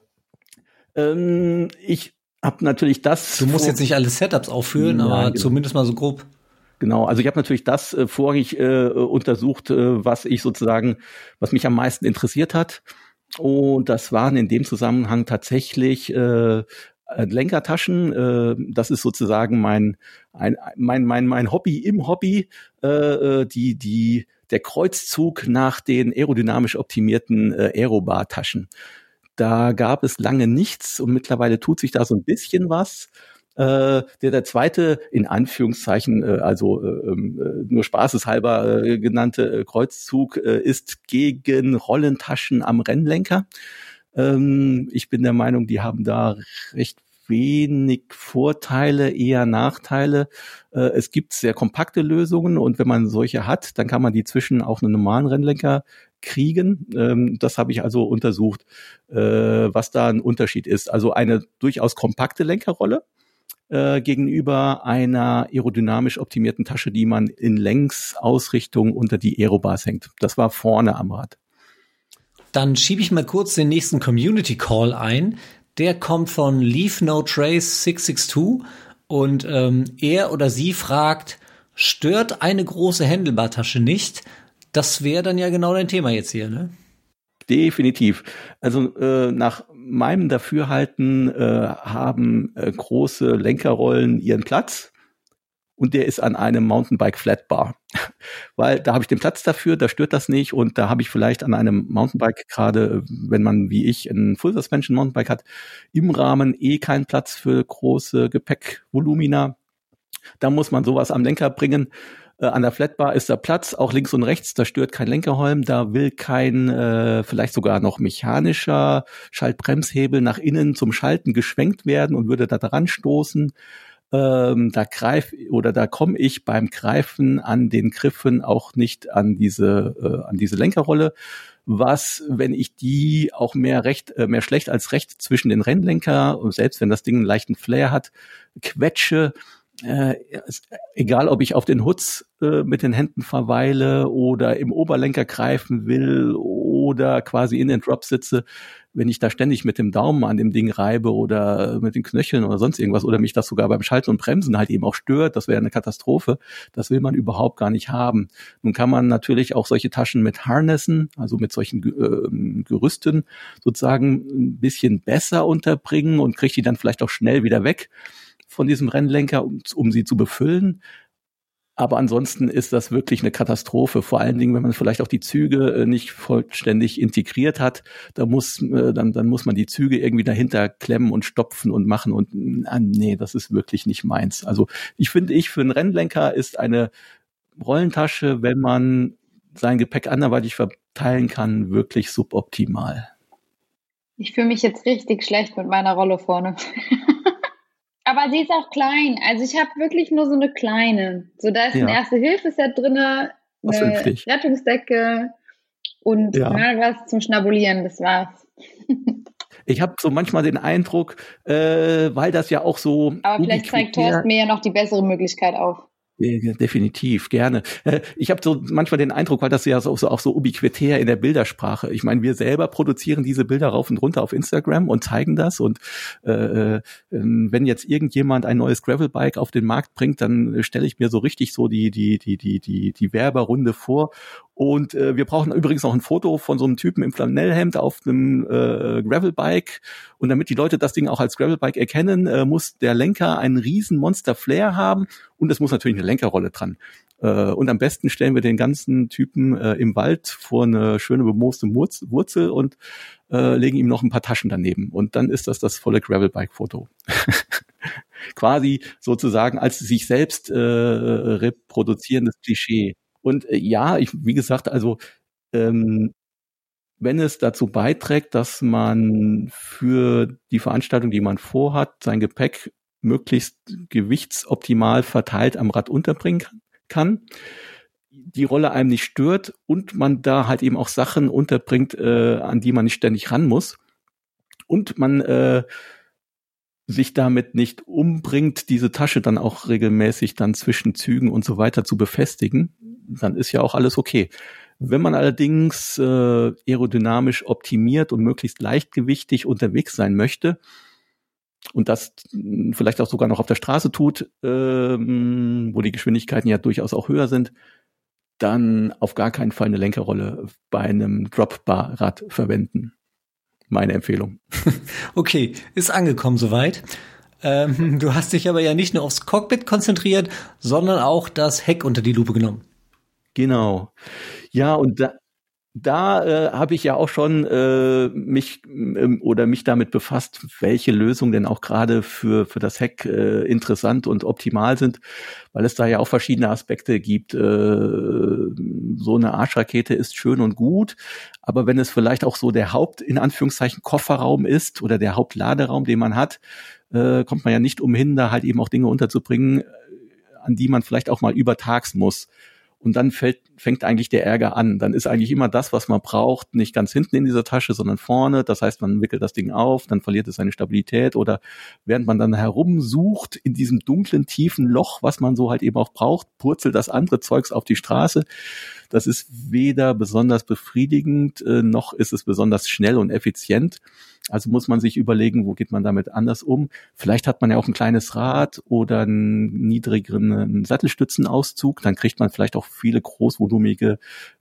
Ähm, ich habe natürlich das. Du musst jetzt nicht alle Setups aufführen, ja, aber genau. zumindest mal so grob. Genau, also ich habe natürlich das äh, vorrangig äh, untersucht, äh, was ich sozusagen, was mich am meisten interessiert hat. Und das waren in dem Zusammenhang tatsächlich äh, Lenkertaschen. Äh, das ist sozusagen mein, ein, mein, mein, mein Hobby im Hobby, äh, äh die, die, der Kreuzzug nach den aerodynamisch optimierten äh, Aerobar-Taschen. Da gab es lange nichts und mittlerweile tut sich da so ein bisschen was. Äh, der, der zweite, in Anführungszeichen, äh, also äh, ähm, äh, nur spaßeshalber äh, genannte äh, Kreuzzug äh, ist gegen Rollentaschen am Rennlenker. Ähm, ich bin der Meinung, die haben da recht wenig Vorteile, eher Nachteile. Äh, es gibt sehr kompakte Lösungen und wenn man solche hat, dann kann man die zwischen auch einen normalen Rennlenker kriegen. Ähm, das habe ich also untersucht, äh, was da ein Unterschied ist. Also eine durchaus kompakte Lenkerrolle äh, gegenüber einer aerodynamisch optimierten Tasche, die man in Längsausrichtung unter die Aerobars hängt. Das war vorne am Rad. Dann schiebe ich mal kurz den nächsten Community Call ein. Der kommt von Leave No Trace 662 und ähm, er oder sie fragt, stört eine große Händelbartasche nicht? Das wäre dann ja genau dein Thema jetzt hier, ne? Definitiv. Also äh, nach meinem Dafürhalten äh, haben äh, große Lenkerrollen ihren Platz und der ist an einem Mountainbike Flatbar. Weil da habe ich den Platz dafür, da stört das nicht und da habe ich vielleicht an einem Mountainbike gerade, wenn man wie ich ein Full Suspension Mountainbike hat, im Rahmen eh keinen Platz für große Gepäckvolumina. Da muss man sowas am Lenker bringen äh, an der Flatbar ist da Platz, auch links und rechts, da stört kein Lenkerholm, da will kein äh, vielleicht sogar noch mechanischer Schaltbremshebel nach innen zum Schalten geschwenkt werden und würde da dran stoßen. Ähm, da greif oder da komme ich beim Greifen an den Griffen auch nicht an diese äh, an diese Lenkerrolle was, wenn ich die auch mehr recht, äh, mehr schlecht als recht zwischen den Rennlenker und selbst wenn das Ding einen leichten Flair hat, quetsche, äh, egal ob ich auf den Hutz äh, mit den Händen verweile oder im Oberlenker greifen will oder quasi in den Drop sitze, wenn ich da ständig mit dem Daumen an dem Ding reibe oder mit den Knöcheln oder sonst irgendwas oder mich das sogar beim Schalten und Bremsen halt eben auch stört, das wäre eine Katastrophe. Das will man überhaupt gar nicht haben. Nun kann man natürlich auch solche Taschen mit Harnessen, also mit solchen äh, Gerüsten sozusagen ein bisschen besser unterbringen und kriegt die dann vielleicht auch schnell wieder weg von diesem Rennlenker, um, um sie zu befüllen. Aber ansonsten ist das wirklich eine Katastrophe. Vor allen Dingen, wenn man vielleicht auch die Züge äh, nicht vollständig integriert hat, da muss, äh, dann, dann muss man die Züge irgendwie dahinter klemmen und stopfen und machen und ah, nee, das ist wirklich nicht meins. Also ich finde, ich für einen Rennlenker ist eine Rollentasche, wenn man sein Gepäck anderweitig verteilen kann, wirklich suboptimal. Ich fühle mich jetzt richtig schlecht mit meiner Rolle vorne. Aber sie ist auch klein. Also ich habe wirklich nur so eine kleine. So, da ist ja. ein Erste-Hilfe-Set drin, eine Rettungsdecke und ja. mal was zum Schnabulieren. Das war's. Ich habe so manchmal den Eindruck, äh, weil das ja auch so. Aber vielleicht zeigt Thorsten mir ja noch die bessere Möglichkeit auf. Definitiv, gerne. Äh, ich habe so manchmal den Eindruck, weil das ja so, so auch so ubiquitär in der Bildersprache. Ich meine, wir selber produzieren diese Bilder rauf und runter auf Instagram und zeigen das. Und äh, äh ähm, wenn jetzt irgendjemand ein neues Gravelbike auf den Markt bringt, dann stelle ich mir so richtig so die die die die die die Werberrunde vor und äh, wir brauchen übrigens auch ein Foto von so einem Typen im Flanellhemd auf einem äh, Gravelbike. Und damit die Leute das Ding auch als Gravelbike erkennen, äh, muss der Lenker einen riesen Monster Flair haben Und es muss natürlich eine Lenkerrolle dran. Äh, und am besten stellen wir den ganzen Typen äh, im Wald vor eine schöne bemooste Wurzel und äh, legen ihm noch ein paar Taschen daneben. Und dann ist das das volle Gravelbike-Foto. Quasi sozusagen als sich selbst äh, reproduzierendes Klischee. Und äh, ja, ich, wie gesagt, also ähm, wenn es dazu beiträgt, dass man für die Veranstaltung, die man vorhat, sein Gepäck möglichst gewichtsoptimal verteilt am Rad unterbringen kann, die Rolle einem nicht stört und man da halt eben auch Sachen unterbringt, äh, an die man nicht ständig ran muss und man äh, sich damit nicht umbringt, diese Tasche dann auch regelmäßig dann zwischen Zügen und so weiter zu befestigen, dann ist ja auch alles okay. Wenn man allerdings äh, aerodynamisch optimiert und möglichst leichtgewichtig unterwegs sein möchte und das vielleicht auch sogar noch auf der Straße tut, ähm, wo die Geschwindigkeiten ja durchaus auch höher sind, dann auf gar keinen Fall eine Lenkerrolle bei einem Drop-Bar-Rad verwenden. Meine Empfehlung. Okay, ist angekommen soweit. Ähm, du hast dich aber ja nicht nur aufs Cockpit konzentriert, sondern auch das Heck unter die Lupe genommen. Genau. Ja, und da, da äh, habe ich ja auch schon äh, mich ähm, oder mich damit befasst, welche Lösungen denn auch gerade für für das Heck äh, interessant und optimal sind, weil es da ja auch verschiedene Aspekte gibt. Äh, so eine Arschrakete ist schön und gut, aber wenn es vielleicht auch so der Haupt in Anführungszeichen Kofferraum ist oder der Hauptladeraum, den man hat, äh, kommt man ja nicht umhin, da halt eben auch Dinge unterzubringen, an die man vielleicht auch mal übertags muss. Und dann fällt, fängt eigentlich der Ärger an. Dann ist eigentlich immer das, was man braucht, nicht ganz hinten in dieser Tasche, sondern vorne. Das heißt, man wickelt das Ding auf, dann verliert es seine Stabilität oder während man dann herumsucht in diesem dunklen, tiefen Loch, was man so halt eben auch braucht, purzelt das andere Zeugs auf die Straße. Das ist weder besonders befriedigend, äh, noch ist es besonders schnell und effizient. Also muss man sich überlegen, wo geht man damit anders um. Vielleicht hat man ja auch ein kleines Rad oder einen niedrigeren Sattelstützenauszug. Dann kriegt man vielleicht auch viele großvolumige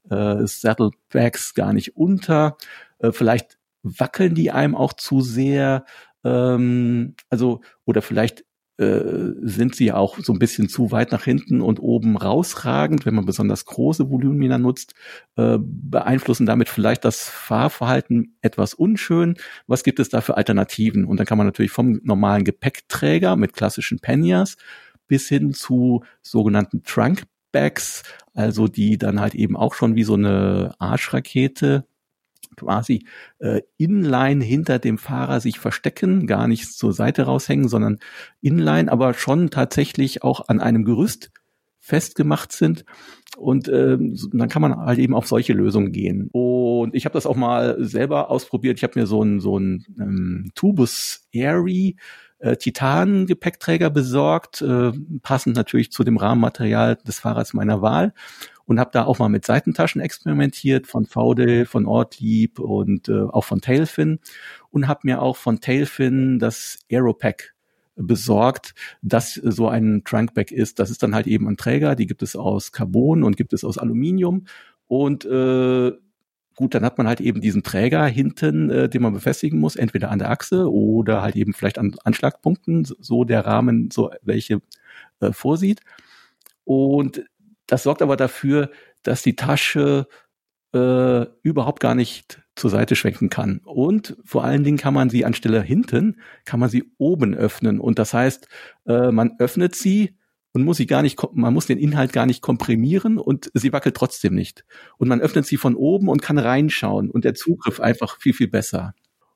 äh, Saddlebags gar nicht unter. Äh, vielleicht wackeln die einem auch zu sehr. Ähm, also, oder vielleicht äh, sind sie auch so ein bisschen zu weit nach hinten und oben rausragend, wenn man besonders große Volumina nutzt, äh, beeinflussen damit vielleicht das Fahrverhalten etwas unschön. Was gibt es da für Alternativen? Und dann kann man natürlich vom normalen Gepäckträger mit klassischen Panniers bis hin zu sogenannten Trunkbags, also die dann halt eben auch schon wie so eine Arschrakete quasi äh, inline hinter dem Fahrer sich verstecken, gar nicht zur Seite raushängen, sondern inline, aber schon tatsächlich auch an einem Gerüst festgemacht sind. Und äh, dann kann man halt eben auf solche Lösungen gehen. Und ich habe das auch mal selber ausprobiert. Ich habe mir so ein so ein ähm, Tubus Airy äh, Titan-Gepäckträger besorgt, äh, passend natürlich zu dem Rahmenmaterial des Fahrrads meiner Wahl und habe da auch mal mit Seitentaschen experimentiert von Faudel, von Ortlieb und äh, auch von Tailfin und habe mir auch von Tailfin das Aeropack besorgt, das so ein Trunkback ist. Das ist dann halt eben ein Träger, die gibt es aus Carbon und gibt es aus Aluminium und äh, gut, dann hat man halt eben diesen Träger hinten, äh, den man befestigen muss, entweder an der Achse oder halt eben vielleicht an Anschlagpunkten, so der Rahmen so welche äh, vorsieht. Und das sorgt aber dafür, dass die Tasche äh, überhaupt gar nicht zur Seite schwenken kann. Und vor allen Dingen kann man sie anstelle hinten, kann man sie oben öffnen. Und das heißt, äh, man öffnet sie und muss sie gar nicht, man muss den Inhalt gar nicht komprimieren und sie wackelt trotzdem nicht. Und man öffnet sie von oben und kann reinschauen und der Zugriff einfach viel, viel besser.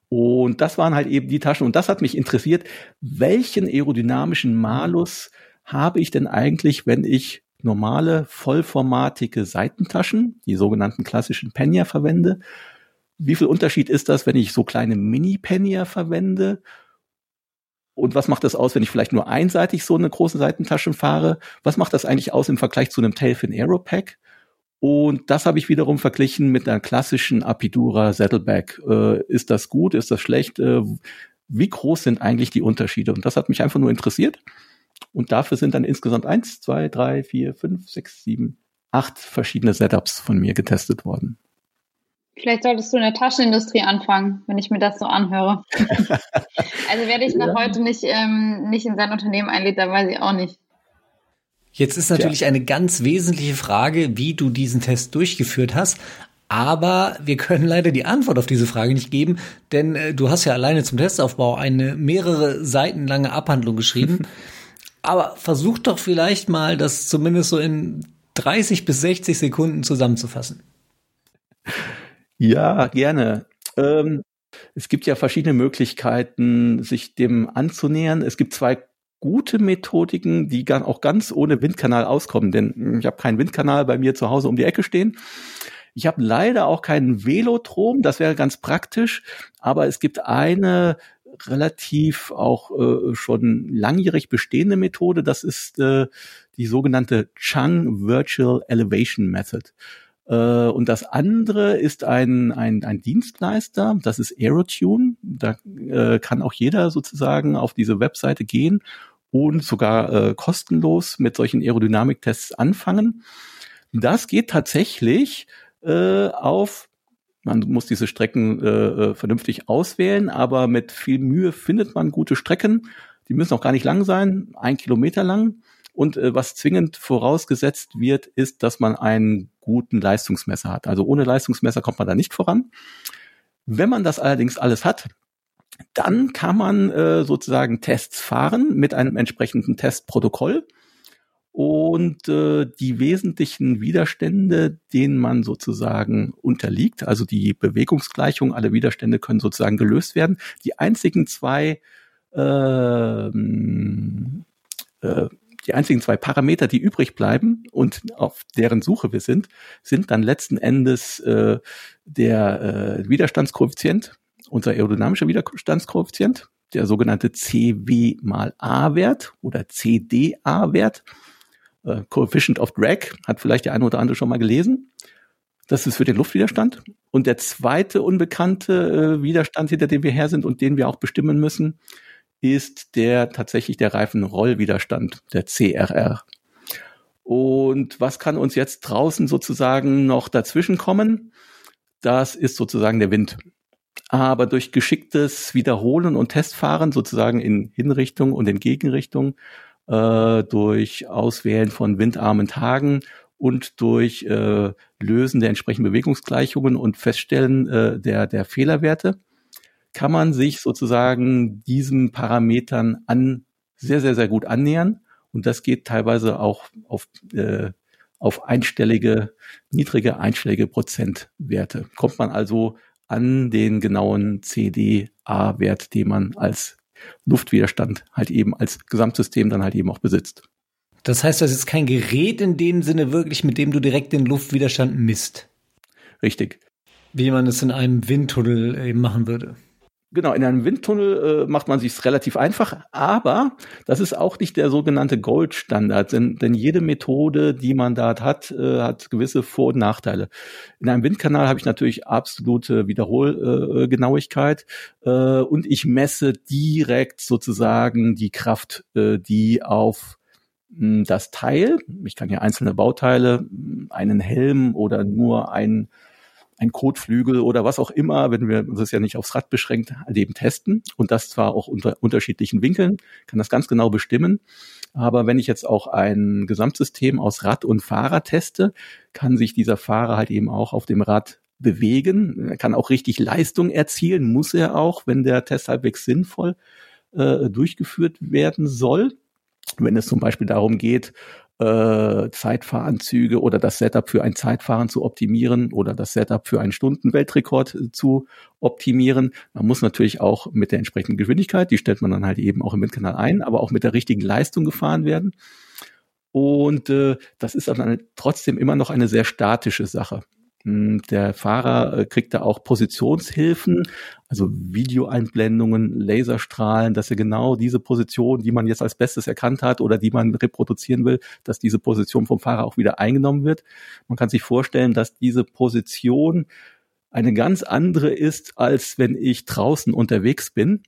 Und das waren halt eben die Taschen. Und das hat mich interessiert, welchen aerodynamischen Malus habe ich denn eigentlich, wenn ich normale vollformatige Seitentaschen, die sogenannten klassischen Penya verwende. Wie viel Unterschied ist das, wenn ich so kleine Mini-Penya verwende? Und was macht das aus, wenn ich vielleicht nur einseitig so eine große Seitentasche fahre? Was macht das eigentlich aus im Vergleich zu einem Tailfin Aeropack? Und das habe ich wiederum verglichen mit einer klassischen Apidura Saddleback. Äh, ist das gut? Ist das schlecht? Äh, wie groß sind eigentlich die Unterschiede? Und das hat mich einfach nur interessiert. Und dafür sind dann insgesamt eins, zwei, drei, vier, fünf, sechs, sieben, acht verschiedene Setups von mir getestet worden. Vielleicht solltest du in der Taschenindustrie anfangen, wenn ich mir das so anhöre. also werde ich nach ja. heute nicht, ähm, nicht in sein Unternehmen einlädt, da weiß ich auch nicht. Jetzt ist natürlich ja. eine ganz wesentliche Frage, wie du diesen Test durchgeführt hast. Aber wir können leider die Antwort auf diese Frage nicht geben, denn äh, du hast ja alleine zum Testaufbau eine mehrere Seiten lange Abhandlung geschrieben. Aber versuch doch vielleicht mal, das zumindest so in 30 bis 60 Sekunden zusammenzufassen. Ja, gerne. Ähm, es gibt ja verschiedene Möglichkeiten, sich dem anzunähern. Es gibt zwei gute Methodiken, die auch ganz ohne Windkanal auskommen, denn ich habe keinen Windkanal bei mir zu Hause um die Ecke stehen. Ich habe leider auch keinen Velotrom, das wäre ganz praktisch, aber es gibt eine relativ auch äh, schon langjährig bestehende Methode, das ist äh, die sogenannte Chang Virtual Elevation Method. Äh, und das andere ist ein, ein, ein Dienstleister, das ist Aerotune. Da äh, kann auch jeder sozusagen auf diese Webseite gehen und sogar äh, kostenlos mit solchen Aerodynamiktests anfangen. Das geht tatsächlich äh, auf man muss diese Strecken äh, äh, vernünftig auswählen, aber mit viel Mühe findet man gute Strecken. Die müssen auch gar nicht lang sein, ein Kilometer lang. Und äh, was zwingend vorausgesetzt wird, ist, dass man einen guten Leistungsmesser hat. Also ohne Leistungsmesser kommt man da nicht voran. Wenn man das allerdings alles hat, dann kann man äh, sozusagen Tests fahren mit einem entsprechenden Testprotokoll. Und äh, die wesentlichen Widerstände, denen man sozusagen unterliegt, also die Bewegungsgleichung, alle Widerstände können sozusagen gelöst werden. Die einzigen zwei äh, äh, die einzigen zwei Parameter, die übrig bleiben und auf deren Suche wir sind, sind dann letzten Endes äh, der äh, Widerstandskoeffizient, unser aerodynamischer Widerstandskoeffizient, der sogenannte CW mal A-Wert oder CDA-Wert. Äh, Coefficient of Drag hat vielleicht der eine oder andere schon mal gelesen. Das ist für den Luftwiderstand. Und der zweite unbekannte äh, Widerstand, hinter dem wir her sind und den wir auch bestimmen müssen, ist der tatsächlich der Reifenrollwiderstand, der CRR. Und was kann uns jetzt draußen sozusagen noch dazwischen kommen? Das ist sozusagen der Wind. Aber durch geschicktes Wiederholen und Testfahren sozusagen in Hinrichtung und in Gegenrichtung, äh, durch Auswählen von windarmen Tagen und durch äh, Lösen der entsprechenden Bewegungsgleichungen und Feststellen äh, der, der Fehlerwerte, kann man sich sozusagen diesen Parametern an sehr, sehr, sehr gut annähern. Und das geht teilweise auch auf, äh, auf einstellige, niedrige einstellige Prozentwerte. Kommt man also an den genauen CDA-Wert, den man als Luftwiderstand halt eben als Gesamtsystem dann halt eben auch besitzt. Das heißt, das ist kein Gerät in dem Sinne wirklich, mit dem du direkt den Luftwiderstand misst. Richtig. Wie man es in einem Windtunnel eben machen würde. Genau, in einem Windtunnel äh, macht man sich relativ einfach, aber das ist auch nicht der sogenannte Goldstandard, denn, denn jede Methode, die man da hat, äh, hat gewisse Vor- und Nachteile. In einem Windkanal habe ich natürlich absolute Wiederholgenauigkeit äh, äh, und ich messe direkt sozusagen die Kraft, äh, die auf mh, das Teil, ich kann ja einzelne Bauteile, einen Helm oder nur ein ein Kotflügel oder was auch immer, wenn wir uns das ja nicht aufs Rad beschränkt, eben testen und das zwar auch unter unterschiedlichen Winkeln, kann das ganz genau bestimmen. Aber wenn ich jetzt auch ein Gesamtsystem aus Rad und Fahrer teste, kann sich dieser Fahrer halt eben auch auf dem Rad bewegen. Er kann auch richtig Leistung erzielen, muss er auch, wenn der Test halbwegs sinnvoll äh, durchgeführt werden soll. Wenn es zum Beispiel darum geht, äh, Zeitfahranzüge oder das Setup für ein Zeitfahren zu optimieren oder das Setup für einen Stundenweltrekord äh, zu optimieren. Man muss natürlich auch mit der entsprechenden Geschwindigkeit, die stellt man dann halt eben auch im Windkanal ein, aber auch mit der richtigen Leistung gefahren werden. Und äh, das ist dann trotzdem immer noch eine sehr statische Sache. Hm, der Fahrer äh, kriegt da auch Positionshilfen, also Videoeinblendungen, Laserstrahlen, dass er genau diese Position, die man jetzt als Bestes erkannt hat oder die man reproduzieren will, dass diese Position vom Fahrer auch wieder eingenommen wird. Man kann sich vorstellen, dass diese Position eine ganz andere ist, als wenn ich draußen unterwegs bin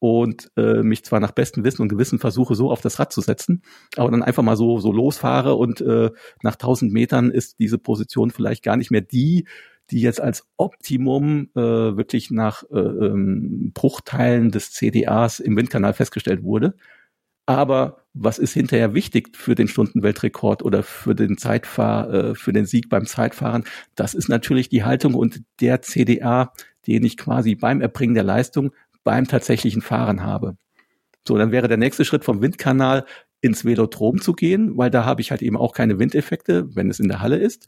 und äh, mich zwar nach bestem Wissen und Gewissen versuche, so auf das Rad zu setzen, aber dann einfach mal so, so losfahre und äh, nach 1000 Metern ist diese Position vielleicht gar nicht mehr die, die jetzt als Optimum äh, wirklich nach äh, ähm, Bruchteilen des CDAs im Windkanal festgestellt wurde. Aber was ist hinterher wichtig für den Stundenweltrekord oder für den Zeitfahr, äh, für den Sieg beim Zeitfahren? Das ist natürlich die Haltung und der CDA, den ich quasi beim Erbringen der Leistung beim tatsächlichen Fahren habe. So, dann wäre der nächste Schritt vom Windkanal ins Velodrom zu gehen, weil da habe ich halt eben auch keine Windeffekte, wenn es in der Halle ist,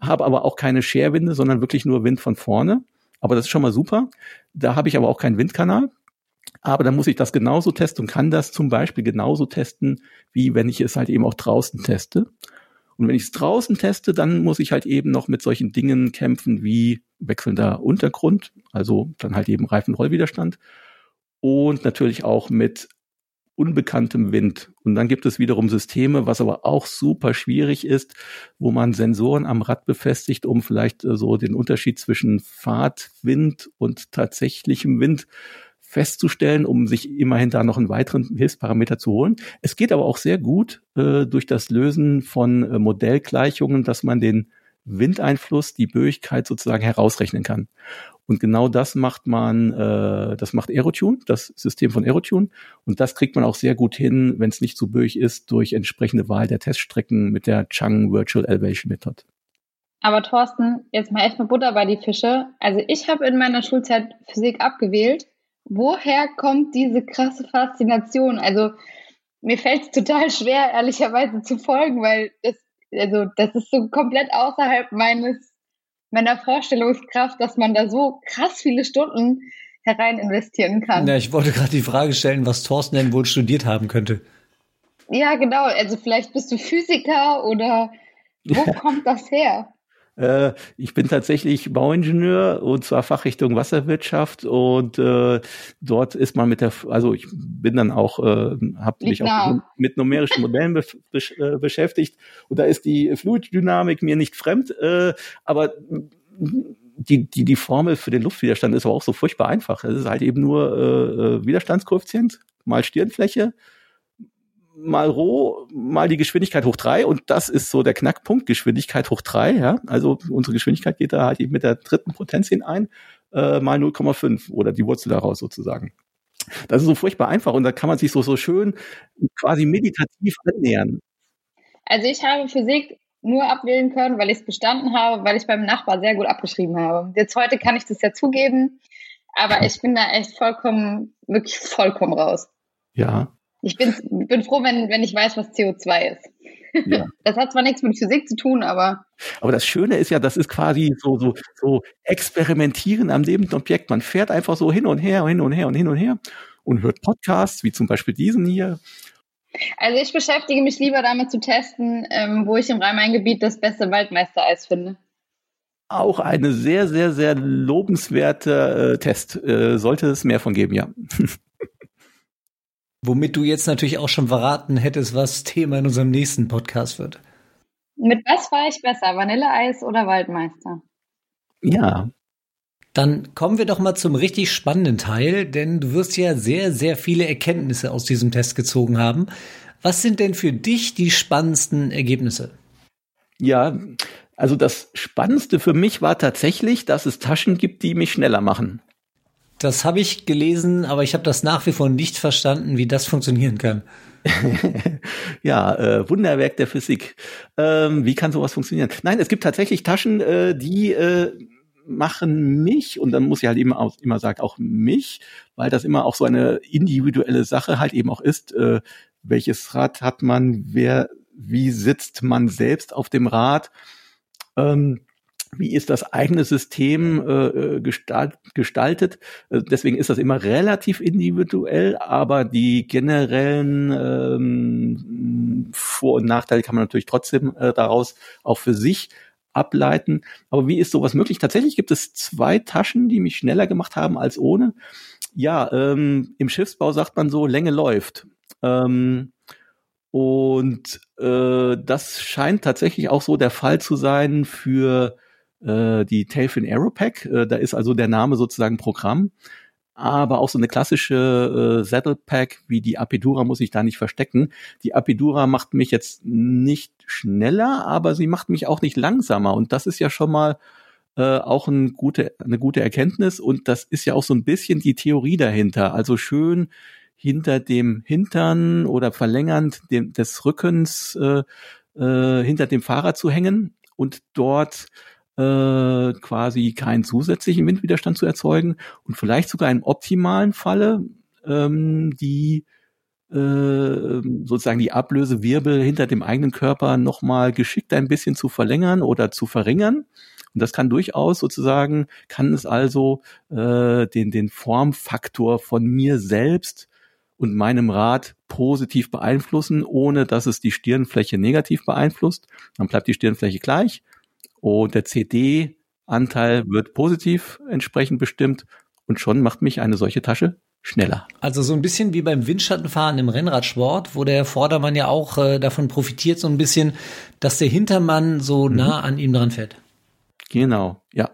habe aber auch keine Scherwinde, sondern wirklich nur Wind von vorne. Aber das ist schon mal super. Da habe ich aber auch keinen Windkanal. Aber dann muss ich das genauso testen und kann das zum Beispiel genauso testen, wie wenn ich es halt eben auch draußen teste. Und wenn ich es draußen teste, dann muss ich halt eben noch mit solchen Dingen kämpfen wie wechselnder Untergrund, also dann halt eben Reifenrollwiderstand und natürlich auch mit unbekanntem Wind. Und dann gibt es wiederum Systeme, was aber auch super schwierig ist, wo man Sensoren am Rad befestigt, um vielleicht äh, so den Unterschied zwischen Fahrtwind und tatsächlichem Wind festzustellen, um sich immerhin da noch einen weiteren Hilfsparameter zu holen. Es geht aber auch sehr gut äh, durch das Lösen von äh, Modellgleichungen, dass man den Windeinfluss, die Böigkeit sozusagen herausrechnen kann. Und genau das macht man, äh, das macht Aerotune, das System von Aerotune. Und das kriegt man auch sehr gut hin, wenn es nicht zu böig ist, durch entsprechende Wahl der Teststrecken mit der Chang Virtual Elevation Method. Aber Thorsten, jetzt mal echt mal Butter bei die Fische. Also ich habe in meiner Schulzeit Physik abgewählt. Woher kommt diese krasse Faszination? Also mir fällt es total schwer, ehrlicherweise zu folgen, weil das, also das ist so komplett außerhalb meines meiner Vorstellungskraft, dass man da so krass viele Stunden herein investieren kann. Ja, ich wollte gerade die Frage stellen, was Thorsten denn wohl studiert haben könnte. Ja, genau. Also vielleicht bist du Physiker oder wo kommt das her? Äh, ich bin tatsächlich Bauingenieur und zwar Fachrichtung Wasserwirtschaft und äh, dort ist man mit der, also ich bin dann auch, äh, habe mich auch mit numerischen Modellen be besch äh, beschäftigt und da ist die Fluiddynamik mir nicht fremd, äh, aber die, die, die Formel für den Luftwiderstand ist aber auch so furchtbar einfach. Es ist halt eben nur äh, äh Widerstandskoeffizient mal Stirnfläche mal Rho, mal die Geschwindigkeit hoch drei und das ist so der Knackpunkt, Geschwindigkeit hoch drei. ja. Also unsere Geschwindigkeit geht da halt eben mit der dritten Potenz hinein, äh, mal 0,5 oder die Wurzel daraus sozusagen. Das ist so furchtbar einfach und da kann man sich so, so schön quasi meditativ annähern. Also ich habe Physik nur abwählen können, weil ich es bestanden habe, weil ich beim Nachbar sehr gut abgeschrieben habe. Jetzt heute kann ich das ja zugeben, aber ich bin da echt vollkommen, wirklich vollkommen raus. Ja, ich bin, bin froh, wenn, wenn ich weiß, was CO2 ist. Ja. Das hat zwar nichts mit Physik zu tun, aber. Aber das Schöne ist ja, das ist quasi so, so, so experimentieren am lebenden Objekt. Man fährt einfach so hin und her, hin und her und hin und her und hört Podcasts, wie zum Beispiel diesen hier. Also ich beschäftige mich lieber damit zu testen, ähm, wo ich im Rhein-Main-Gebiet das beste Waldmeistereis finde. Auch eine sehr, sehr, sehr lobenswerte äh, Test. Äh, sollte es mehr von geben, ja. Womit du jetzt natürlich auch schon verraten hättest, was Thema in unserem nächsten Podcast wird. Mit was war ich besser, Vanilleeis oder Waldmeister? Ja. Dann kommen wir doch mal zum richtig spannenden Teil, denn du wirst ja sehr, sehr viele Erkenntnisse aus diesem Test gezogen haben. Was sind denn für dich die spannendsten Ergebnisse? Ja, also das Spannendste für mich war tatsächlich, dass es Taschen gibt, die mich schneller machen. Das habe ich gelesen, aber ich habe das nach wie vor nicht verstanden, wie das funktionieren kann. ja, äh, Wunderwerk der Physik. Ähm, wie kann sowas funktionieren? Nein, es gibt tatsächlich Taschen, äh, die äh, machen mich, und dann muss ich halt eben auch, immer sagen, auch mich, weil das immer auch so eine individuelle Sache halt eben auch ist. Äh, welches Rad hat man? Wer, wie sitzt man selbst auf dem Rad? Ähm, wie ist das eigene System äh, äh, gestalt, gestaltet. Äh, deswegen ist das immer relativ individuell, aber die generellen ähm, Vor- und Nachteile kann man natürlich trotzdem äh, daraus auch für sich ableiten. Aber wie ist sowas möglich? Tatsächlich gibt es zwei Taschen, die mich schneller gemacht haben als ohne. Ja, ähm, im Schiffsbau sagt man so, Länge läuft. Ähm, und äh, das scheint tatsächlich auch so der Fall zu sein für äh, die Tailfin Aero Pack. Äh, da ist also der Name sozusagen Programm. Aber auch so eine klassische äh, Saddle Pack wie die Apidura muss ich da nicht verstecken. Die Apidura macht mich jetzt nicht schneller, aber sie macht mich auch nicht langsamer. Und das ist ja schon mal äh, auch ein gute, eine gute Erkenntnis. Und das ist ja auch so ein bisschen die Theorie dahinter. Also schön hinter dem Hintern oder verlängernd dem, des Rückens äh, äh, hinter dem Fahrrad zu hängen und dort äh, quasi keinen zusätzlichen Windwiderstand zu erzeugen und vielleicht sogar im optimalen Falle ähm, die äh, sozusagen die Ablösewirbel hinter dem eigenen Körper nochmal geschickt ein bisschen zu verlängern oder zu verringern. Und das kann durchaus sozusagen, kann es also äh, den, den Formfaktor von mir selbst und meinem Rad positiv beeinflussen, ohne dass es die Stirnfläche negativ beeinflusst. Dann bleibt die Stirnfläche gleich und der CD-Anteil wird positiv entsprechend bestimmt und schon macht mich eine solche Tasche schneller. Also so ein bisschen wie beim Windschattenfahren im Rennradsport, wo der Vordermann ja auch äh, davon profitiert, so ein bisschen, dass der Hintermann so mhm. nah an ihm dran fährt. Genau, ja.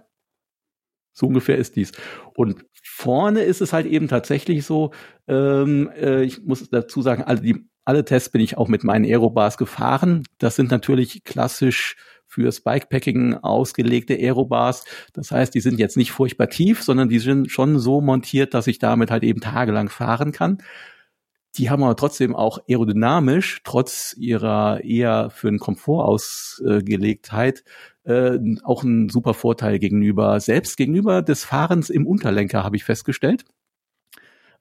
So ungefähr ist dies. Und vorne ist es halt eben tatsächlich so, ähm, äh, ich muss dazu sagen, alle, die, alle Tests bin ich auch mit meinen Aerobars gefahren. Das sind natürlich klassisch fürs Bikepacking ausgelegte Aerobars. Das heißt, die sind jetzt nicht furchtbar tief, sondern die sind schon so montiert, dass ich damit halt eben tagelang fahren kann. Die haben aber trotzdem auch aerodynamisch, trotz ihrer eher für den Komfort ausgelegtheit, äh, auch einen super Vorteil gegenüber, selbst gegenüber des Fahrens im Unterlenker, habe ich festgestellt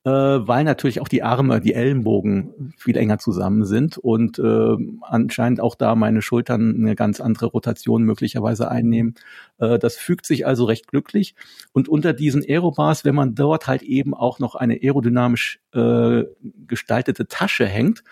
äh, weil natürlich auch die Arme, die Ellenbogen viel enger zusammen sind und äh, anscheinend auch da meine Schultern eine ganz andere Rotation möglicherweise einnehmen. Äh, das fügt sich also recht glücklich. Und unter diesen Aerobars, wenn man dort halt eben auch noch eine aerodynamisch äh, gestaltete Tasche hängt,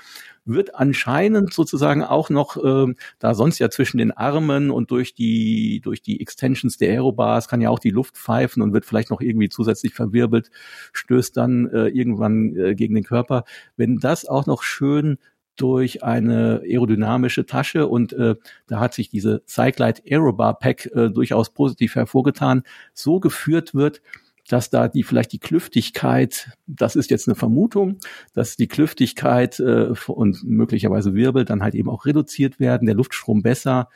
wird anscheinend sozusagen auch noch, äh, da sonst ja zwischen den Armen und durch die, durch die Extensions der Aerobars kann ja auch die Luft pfeifen und wird vielleicht noch irgendwie zusätzlich verwirbelt, stößt dann äh, irgendwann äh, gegen den Körper. Wenn das auch noch schön durch eine aerodynamische Tasche und äh, da hat sich diese Cyclite Aerobar Pack äh, durchaus positiv hervorgetan, so geführt wird, dass da die vielleicht die Klüftigkeit, das ist jetzt eine Vermutung, dass die Klüftigkeit äh, und möglicherweise Wirbel dann halt eben auch reduziert werden, der Luftstrom besser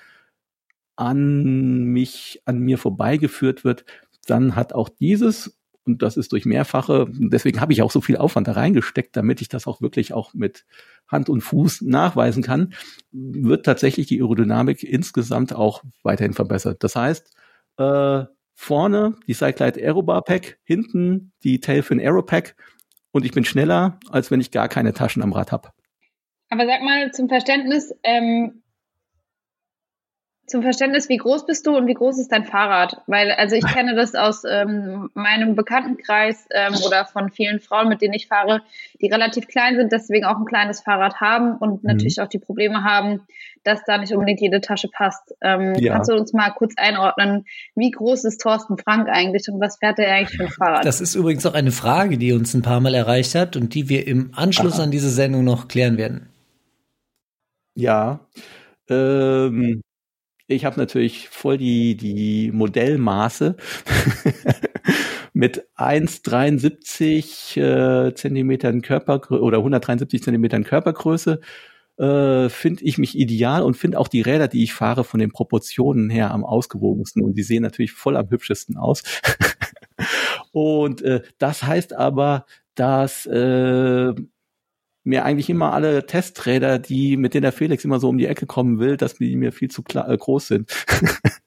an mich, an mir vorbeigeführt wird, dann hat auch dieses, und das ist durch mehrfache, deswegen habe ich auch so viel Aufwand da reingesteckt, damit ich das auch wirklich auch mit Hand und Fuß nachweisen kann, wird tatsächlich die Aerodynamik insgesamt auch weiterhin verbessert. Das heißt, äh, Vorne die Cyclide Aerobar Pack, hinten die Tailfin Aero Pack und ich bin schneller, als wenn ich gar keine Taschen am Rad habe. Aber sag mal zum Verständnis, ähm, zum Verständnis, wie groß bist du und wie groß ist dein Fahrrad? Weil, also ich kenne das aus ähm, meinem Bekanntenkreis ähm, oder von vielen Frauen, mit denen ich fahre, die relativ klein sind, deswegen auch ein kleines Fahrrad haben und mhm. natürlich auch die Probleme haben, dass da nicht unbedingt jede Tasche passt. Ähm, ja. Kannst du uns mal kurz einordnen, wie groß ist Thorsten Frank eigentlich und was fährt er eigentlich für ein Fahrrad? Das ist übrigens auch eine Frage, die uns ein paar Mal erreicht hat und die wir im Anschluss Aha. an diese Sendung noch klären werden. Ja, ähm, ich habe natürlich voll die, die Modellmaße mit 1,73 äh, Zentimetern Körpergröße oder 173 Zentimetern Körpergröße äh, finde ich mich ideal und finde auch die Räder, die ich fahre, von den Proportionen her am ausgewogensten und die sehen natürlich voll am hübschesten aus. und äh, das heißt aber, dass äh, mir eigentlich immer alle Testräder, die mit denen der Felix immer so um die Ecke kommen will, dass die mir viel zu klar, äh, groß sind.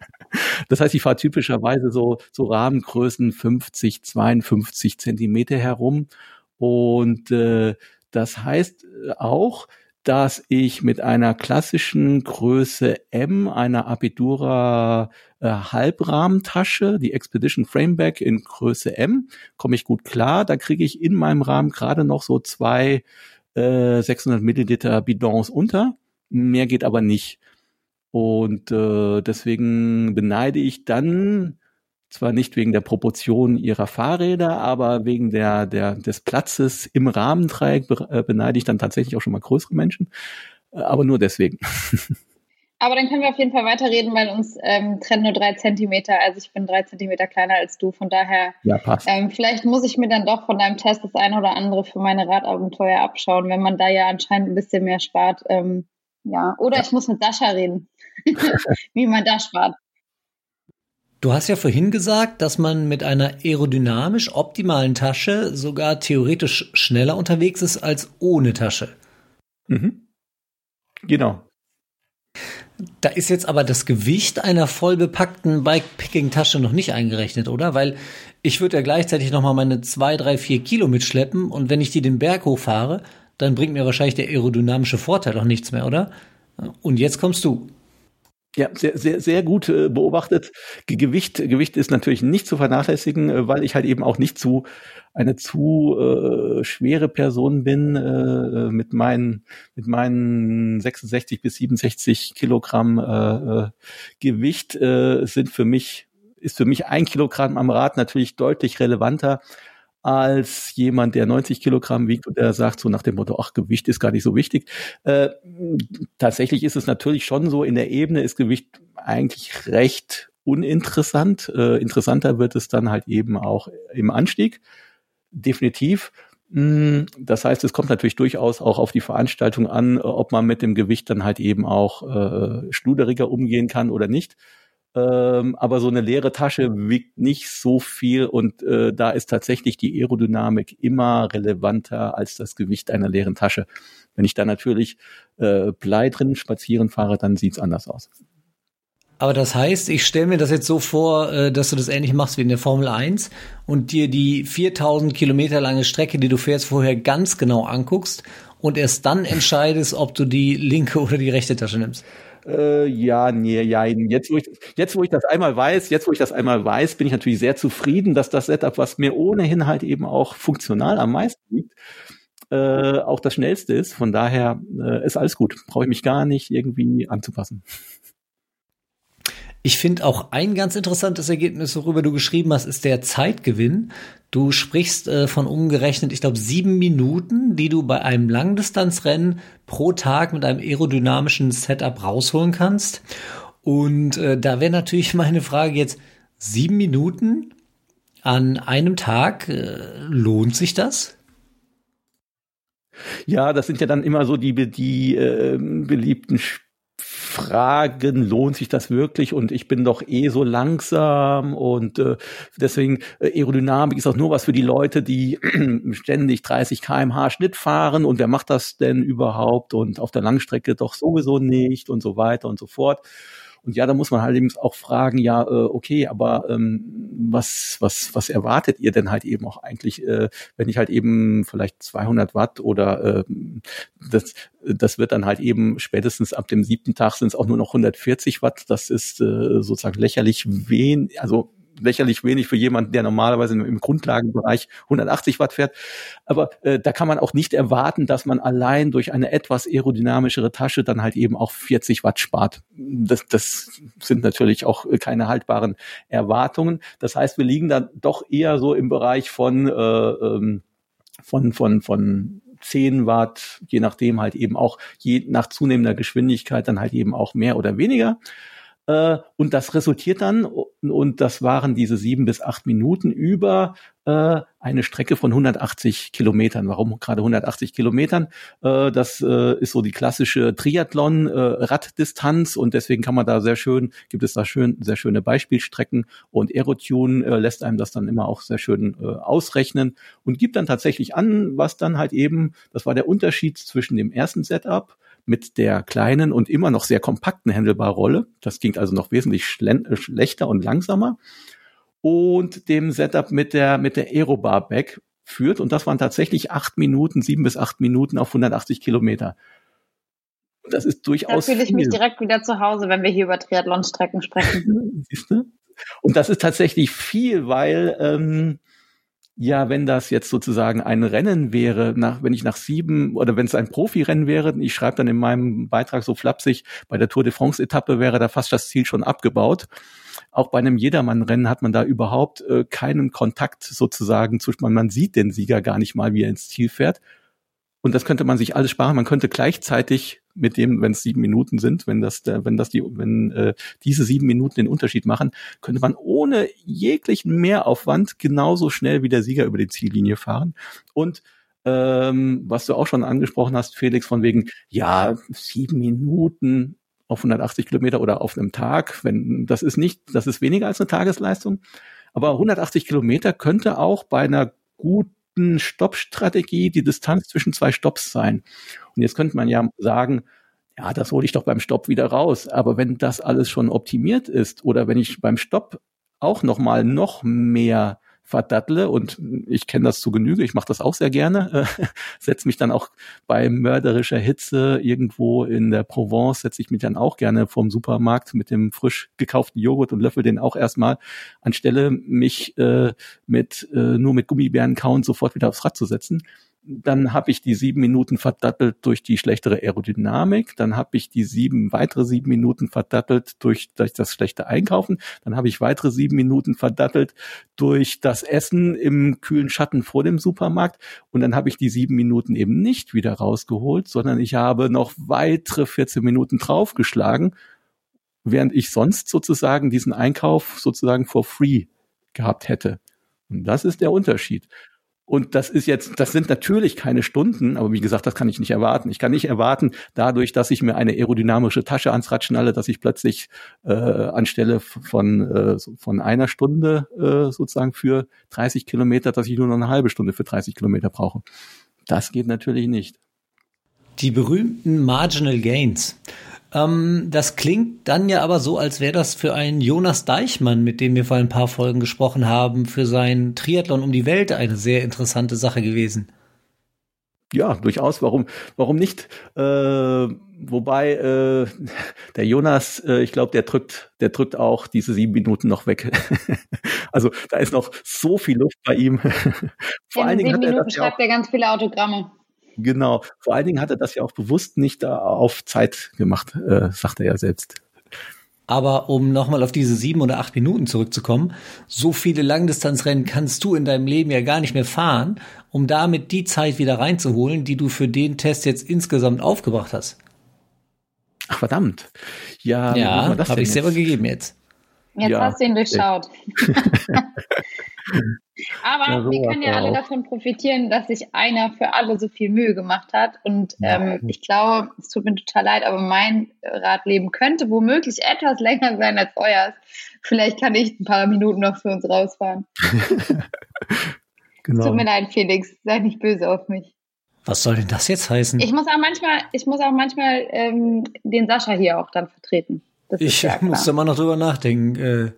das heißt, ich fahre typischerweise so, so Rahmengrößen 50, 52 Zentimeter herum. Und äh, das heißt auch, dass ich mit einer klassischen Größe M, einer Apidura äh, Halbrahmentasche, die Expedition Frameback in Größe M, komme ich gut klar. Da kriege ich in meinem Rahmen gerade noch so zwei äh, 600 Milliliter Bidons unter. Mehr geht aber nicht. Und äh, deswegen beneide ich dann zwar nicht wegen der Proportion ihrer Fahrräder, aber wegen der, der, des Platzes im Rahmendreieck äh, beneide ich dann tatsächlich auch schon mal größere Menschen. Äh, aber nur deswegen. Aber dann können wir auf jeden Fall weiterreden, weil uns ähm, trennen nur drei Zentimeter. Also ich bin drei Zentimeter kleiner als du. Von daher, ja, passt. Ähm, vielleicht muss ich mir dann doch von deinem Test das eine oder andere für meine Radabenteuer abschauen, wenn man da ja anscheinend ein bisschen mehr spart. Ähm, ja, oder ja. ich muss mit Sascha reden, wie man da spart. Du hast ja vorhin gesagt, dass man mit einer aerodynamisch optimalen Tasche sogar theoretisch schneller unterwegs ist als ohne Tasche. Mhm. Genau. Da ist jetzt aber das Gewicht einer voll bepackten Bikepacking-Tasche noch nicht eingerechnet, oder? Weil ich würde ja gleichzeitig noch mal meine zwei, drei, vier Kilo mitschleppen und wenn ich die den Berg hochfahre, dann bringt mir wahrscheinlich der aerodynamische Vorteil auch nichts mehr, oder? Und jetzt kommst du. Ja, sehr, sehr, sehr gut äh, beobachtet. Gewicht, Gewicht ist natürlich nicht zu vernachlässigen, äh, weil ich halt eben auch nicht zu eine zu äh, schwere Person bin äh, mit meinen mit meinen 66 bis 67 Kilogramm äh, äh, Gewicht äh, sind für mich ist für mich ein Kilogramm am Rad natürlich deutlich relevanter als jemand, der 90 Kilogramm wiegt und der sagt so nach dem Motto, ach, Gewicht ist gar nicht so wichtig. Äh, tatsächlich ist es natürlich schon so, in der Ebene ist Gewicht eigentlich recht uninteressant. Äh, interessanter wird es dann halt eben auch im Anstieg. Definitiv. Mm, das heißt, es kommt natürlich durchaus auch auf die Veranstaltung an, ob man mit dem Gewicht dann halt eben auch äh, schluderiger umgehen kann oder nicht. Ähm, aber so eine leere Tasche wiegt nicht so viel und äh, da ist tatsächlich die Aerodynamik immer relevanter als das Gewicht einer leeren Tasche. Wenn ich da natürlich äh, Blei drin spazieren fahre, dann sieht's anders aus. Aber das heißt, ich stelle mir das jetzt so vor, äh, dass du das ähnlich machst wie in der Formel 1 und dir die 4000 Kilometer lange Strecke, die du fährst, vorher ganz genau anguckst und erst dann entscheidest, ob du die linke oder die rechte Tasche nimmst. Äh, ja, nee, ja. Jetzt wo, ich, jetzt, wo ich das einmal weiß, jetzt, wo ich das einmal weiß, bin ich natürlich sehr zufrieden, dass das Setup, was mir ohnehin halt eben auch funktional am meisten liegt, äh, auch das schnellste ist. Von daher äh, ist alles gut. Brauche ich mich gar nicht irgendwie anzupassen. Ich finde auch ein ganz interessantes Ergebnis, worüber du geschrieben hast, ist der Zeitgewinn. Du sprichst äh, von umgerechnet, ich glaube, sieben Minuten, die du bei einem Langdistanzrennen pro Tag mit einem aerodynamischen Setup rausholen kannst. Und äh, da wäre natürlich meine Frage jetzt, sieben Minuten an einem Tag, äh, lohnt sich das? Ja, das sind ja dann immer so die, die äh, beliebten Spiele fragen, lohnt sich das wirklich? Und ich bin doch eh so langsam und äh, deswegen äh, Aerodynamik ist auch nur was für die Leute, die ständig 30 kmh Schnitt fahren und wer macht das denn überhaupt? Und auf der Langstrecke doch sowieso nicht und so weiter und so fort. Und ja, da muss man halt eben auch fragen, ja, äh, okay, aber ähm, was, was, was erwartet ihr denn halt eben auch eigentlich, äh, wenn ich halt eben vielleicht 200 Watt oder äh, das, das wird dann halt eben spätestens ab dem siebten Tag sind es auch nur noch 140 Watt. Das ist äh, sozusagen lächerlich wenig, also lächerlich wenig für jemanden, der normalerweise im Grundlagenbereich 180 Watt fährt. Aber äh, da kann man auch nicht erwarten, dass man allein durch eine etwas aerodynamischere Tasche dann halt eben auch 40 Watt spart. Das, das sind natürlich auch keine haltbaren Erwartungen. Das heißt, wir liegen da doch eher so im Bereich von äh, ähm, von von von 10 Watt, je nachdem halt eben auch je nach zunehmender Geschwindigkeit dann halt eben auch mehr oder weniger. Äh, und das resultiert dann, und das waren diese sieben bis acht Minuten über äh, eine Strecke von 180 Kilometern. Warum gerade 180 Kilometern? Äh, das ist so die klassische Triathlon-Raddistanz und deswegen kann man da sehr schön, gibt es da schön, sehr schöne Beispielstrecken und Aerotune lässt einem das dann immer auch sehr schön ausrechnen und gibt dann tatsächlich an, was dann halt eben, das war der Unterschied zwischen dem ersten Setup mit der kleinen und immer noch sehr kompakten Händelbarrolle. Das ging also noch wesentlich schlechter und langsamer. Und dem Setup mit der, mit der Aerobar Back führt. Und das waren tatsächlich acht Minuten, sieben bis acht Minuten auf 180 Kilometer. Das ist durchaus. Da fühle ich mich direkt wieder zu Hause, wenn wir hier über Triathlonstrecken sprechen. Siehst du? Und das ist tatsächlich viel, weil ähm, ja, wenn das jetzt sozusagen ein Rennen wäre, nach, wenn ich nach sieben oder wenn es ein Profirennen wäre, ich schreibe dann in meinem Beitrag so flapsig, bei der Tour de France Etappe wäre da fast das Ziel schon abgebaut. Auch bei einem Jedermann-Rennen hat man da überhaupt äh, keinen Kontakt sozusagen zu, man, man sieht den Sieger gar nicht mal, wie er ins Ziel fährt. Und das könnte man sich alles sparen. Man könnte gleichzeitig mit dem, wenn es sieben Minuten sind, wenn das, wenn das die, wenn äh, diese sieben Minuten den Unterschied machen, könnte man ohne jeglichen Mehraufwand genauso schnell wie der Sieger über die Ziellinie fahren. Und ähm, was du auch schon angesprochen hast, Felix, von wegen, ja, sieben Minuten, auf 180 Kilometer oder auf einem Tag. Wenn das ist nicht, das ist weniger als eine Tagesleistung. Aber 180 Kilometer könnte auch bei einer guten Stoppstrategie die Distanz zwischen zwei Stopps sein. Und jetzt könnte man ja sagen, ja, das hole ich doch beim Stopp wieder raus. Aber wenn das alles schon optimiert ist oder wenn ich beim Stopp auch noch mal noch mehr verdattle und ich kenne das zu Genüge, ich mache das auch sehr gerne, äh, setze mich dann auch bei mörderischer Hitze irgendwo in der Provence, setze ich mich dann auch gerne vom Supermarkt mit dem frisch gekauften Joghurt und löffel den auch erstmal, anstelle mich äh, mit äh, nur mit Gummibären kauen sofort wieder aufs Rad zu setzen dann habe ich die sieben Minuten verdattelt durch die schlechtere Aerodynamik, dann habe ich die sieben weitere sieben Minuten verdattelt durch, durch das schlechte Einkaufen, dann habe ich weitere sieben Minuten verdattelt durch das Essen im kühlen Schatten vor dem Supermarkt und dann habe ich die sieben Minuten eben nicht wieder rausgeholt, sondern ich habe noch weitere 14 Minuten draufgeschlagen, während ich sonst sozusagen diesen Einkauf sozusagen for free gehabt hätte. Und das ist der Unterschied. Und das ist jetzt, das sind natürlich keine Stunden, aber wie gesagt, das kann ich nicht erwarten. Ich kann nicht erwarten, dadurch, dass ich mir eine aerodynamische Tasche ans Rad schnalle, dass ich plötzlich äh, anstelle von, äh, von einer Stunde äh, sozusagen für 30 Kilometer, dass ich nur noch eine halbe Stunde für 30 Kilometer brauche. Das geht natürlich nicht. Die berühmten Marginal Gains. Ähm, das klingt dann ja aber so, als wäre das für einen Jonas Deichmann, mit dem wir vor ein paar Folgen gesprochen haben, für sein Triathlon um die Welt eine sehr interessante Sache gewesen. Ja, durchaus. Warum, warum nicht? Äh, wobei äh, der Jonas, äh, ich glaube, der drückt, der drückt auch diese sieben Minuten noch weg. also da ist noch so viel Luft bei ihm. Vor In allen Dingen sieben Minuten er schreibt er ganz viele Autogramme. Genau. Vor allen Dingen hat er das ja auch bewusst nicht auf Zeit gemacht, äh, sagt er ja selbst. Aber um nochmal auf diese sieben oder acht Minuten zurückzukommen, so viele Langdistanzrennen kannst du in deinem Leben ja gar nicht mehr fahren, um damit die Zeit wieder reinzuholen, die du für den Test jetzt insgesamt aufgebracht hast. Ach verdammt. Ja, ja habe ich selber gegeben jetzt. Jetzt ja. hast du ihn durchschaut. Aber ja, so wir können ja alle auch. davon profitieren, dass sich einer für alle so viel Mühe gemacht hat. Und ähm, ich glaube, es tut mir total leid, aber mein Radleben könnte womöglich etwas länger sein als euers. Vielleicht kann ich ein paar Minuten noch für uns rausfahren. genau. Tut mir leid, Felix. Sei nicht böse auf mich. Was soll denn das jetzt heißen? Ich muss auch manchmal, ich muss auch manchmal ähm, den Sascha hier auch dann vertreten. ich muss da mal noch drüber nachdenken. Äh,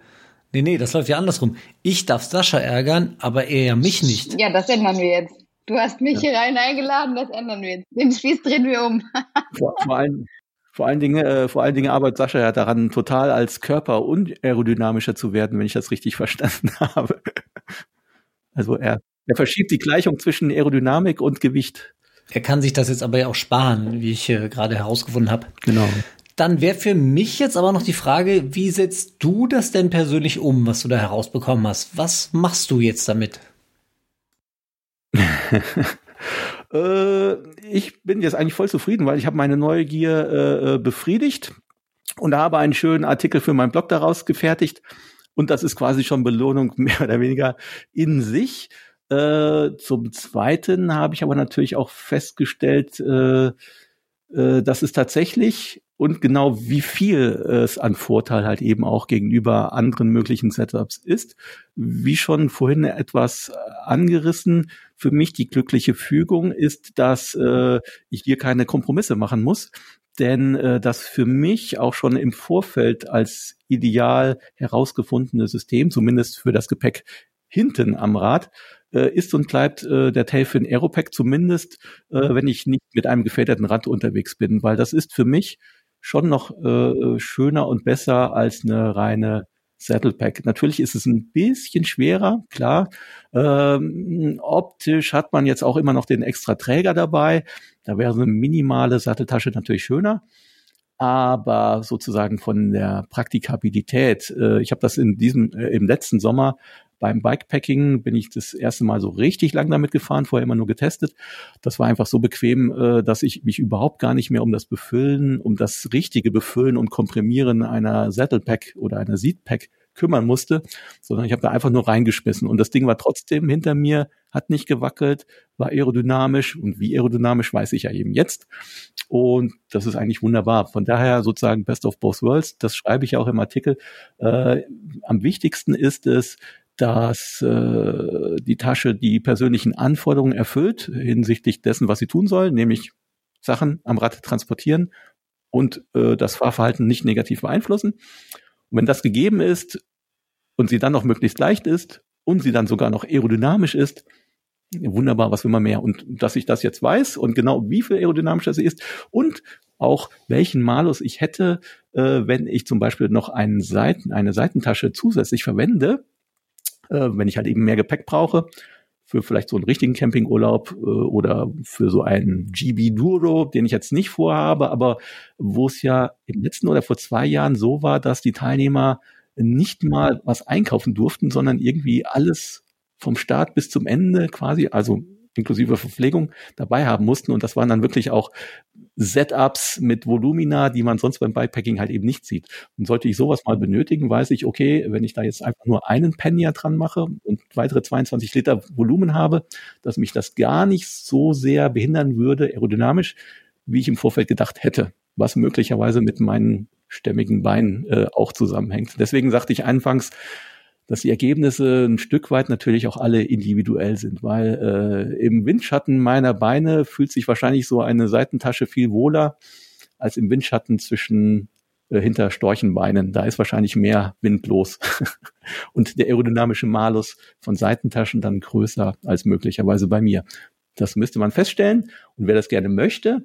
Nee, nee, das läuft ja andersrum. Ich darf Sascha ärgern, aber er ja mich nicht. Ja, das ändern wir jetzt. Du hast mich ja. hier rein eingeladen, das ändern wir jetzt. Den Spieß drehen wir um. vor, vor, allen, vor allen Dingen, äh, vor allen Dingen arbeitet Sascha ja daran, total als Körper unaerodynamischer zu werden, wenn ich das richtig verstanden habe. Also er, er verschiebt die Gleichung zwischen Aerodynamik und Gewicht. Er kann sich das jetzt aber ja auch sparen, wie ich äh, gerade herausgefunden habe. Genau. Dann wäre für mich jetzt aber noch die Frage, wie setzt du das denn persönlich um, was du da herausbekommen hast? Was machst du jetzt damit? äh, ich bin jetzt eigentlich voll zufrieden, weil ich habe meine Neugier äh, äh befriedigt und habe einen schönen Artikel für meinen Blog daraus gefertigt. Und das ist quasi schon Belohnung mehr oder weniger in sich. Äh, zum Zweiten habe ich aber natürlich auch festgestellt, äh, äh, dass es tatsächlich und genau wie viel es an Vorteil halt eben auch gegenüber anderen möglichen Setups ist. Wie schon vorhin etwas angerissen, für mich die glückliche Fügung ist, dass äh, ich hier keine Kompromisse machen muss, denn äh, das für mich auch schon im Vorfeld als ideal herausgefundene System, zumindest für das Gepäck hinten am Rad, äh, ist und bleibt äh, der Tailfin Aeropack zumindest, äh, wenn ich nicht mit einem gefederten Rad unterwegs bin, weil das ist für mich schon noch äh, schöner und besser als eine reine Saddlepack. Natürlich ist es ein bisschen schwerer, klar. Ähm, optisch hat man jetzt auch immer noch den extra Träger dabei. Da wäre eine minimale Satteltasche natürlich schöner. Aber sozusagen von der Praktikabilität, äh, ich habe das in diesem äh, im letzten Sommer beim Bikepacking bin ich das erste Mal so richtig lang damit gefahren, vorher immer nur getestet. Das war einfach so bequem, äh, dass ich mich überhaupt gar nicht mehr um das Befüllen, um das richtige Befüllen und Komprimieren einer Saddlepack oder einer Seatpack kümmern musste, sondern ich habe da einfach nur reingeschmissen. Und das Ding war trotzdem hinter mir, hat nicht gewackelt, war aerodynamisch und wie aerodynamisch weiß ich ja eben jetzt. Und das ist eigentlich wunderbar. Von daher sozusagen Best of Both Worlds, das schreibe ich auch im Artikel. Äh, am wichtigsten ist es, dass äh, die Tasche die persönlichen Anforderungen erfüllt hinsichtlich dessen, was sie tun soll, nämlich Sachen am Rad transportieren und äh, das Fahrverhalten nicht negativ beeinflussen. Und wenn das gegeben ist und sie dann noch möglichst leicht ist und sie dann sogar noch aerodynamisch ist, wunderbar, was will man mehr? Und dass ich das jetzt weiß und genau wie viel aerodynamischer sie ist und auch welchen Malus ich hätte, äh, wenn ich zum Beispiel noch einen Seiten, eine Seitentasche zusätzlich verwende, äh, wenn ich halt eben mehr Gepäck brauche, für vielleicht so einen richtigen Campingurlaub äh, oder für so einen GB Duro, den ich jetzt nicht vorhabe, aber wo es ja im letzten oder vor zwei Jahren so war, dass die Teilnehmer nicht mal was einkaufen durften, sondern irgendwie alles vom Start bis zum Ende quasi, also inklusive Verpflegung dabei haben mussten. Und das waren dann wirklich auch Setups mit Volumina, die man sonst beim Bikepacking halt eben nicht sieht. Und sollte ich sowas mal benötigen, weiß ich, okay, wenn ich da jetzt einfach nur einen Penya dran mache und weitere 22 Liter Volumen habe, dass mich das gar nicht so sehr behindern würde, aerodynamisch, wie ich im Vorfeld gedacht hätte, was möglicherweise mit meinen stämmigen Beinen äh, auch zusammenhängt. Deswegen sagte ich anfangs, dass die Ergebnisse ein Stück weit natürlich auch alle individuell sind, weil äh, im Windschatten meiner Beine fühlt sich wahrscheinlich so eine Seitentasche viel wohler als im Windschatten zwischen äh, hinter Storchenbeinen. Da ist wahrscheinlich mehr Wind los. Und der aerodynamische Malus von Seitentaschen dann größer als möglicherweise bei mir. Das müsste man feststellen. Und wer das gerne möchte,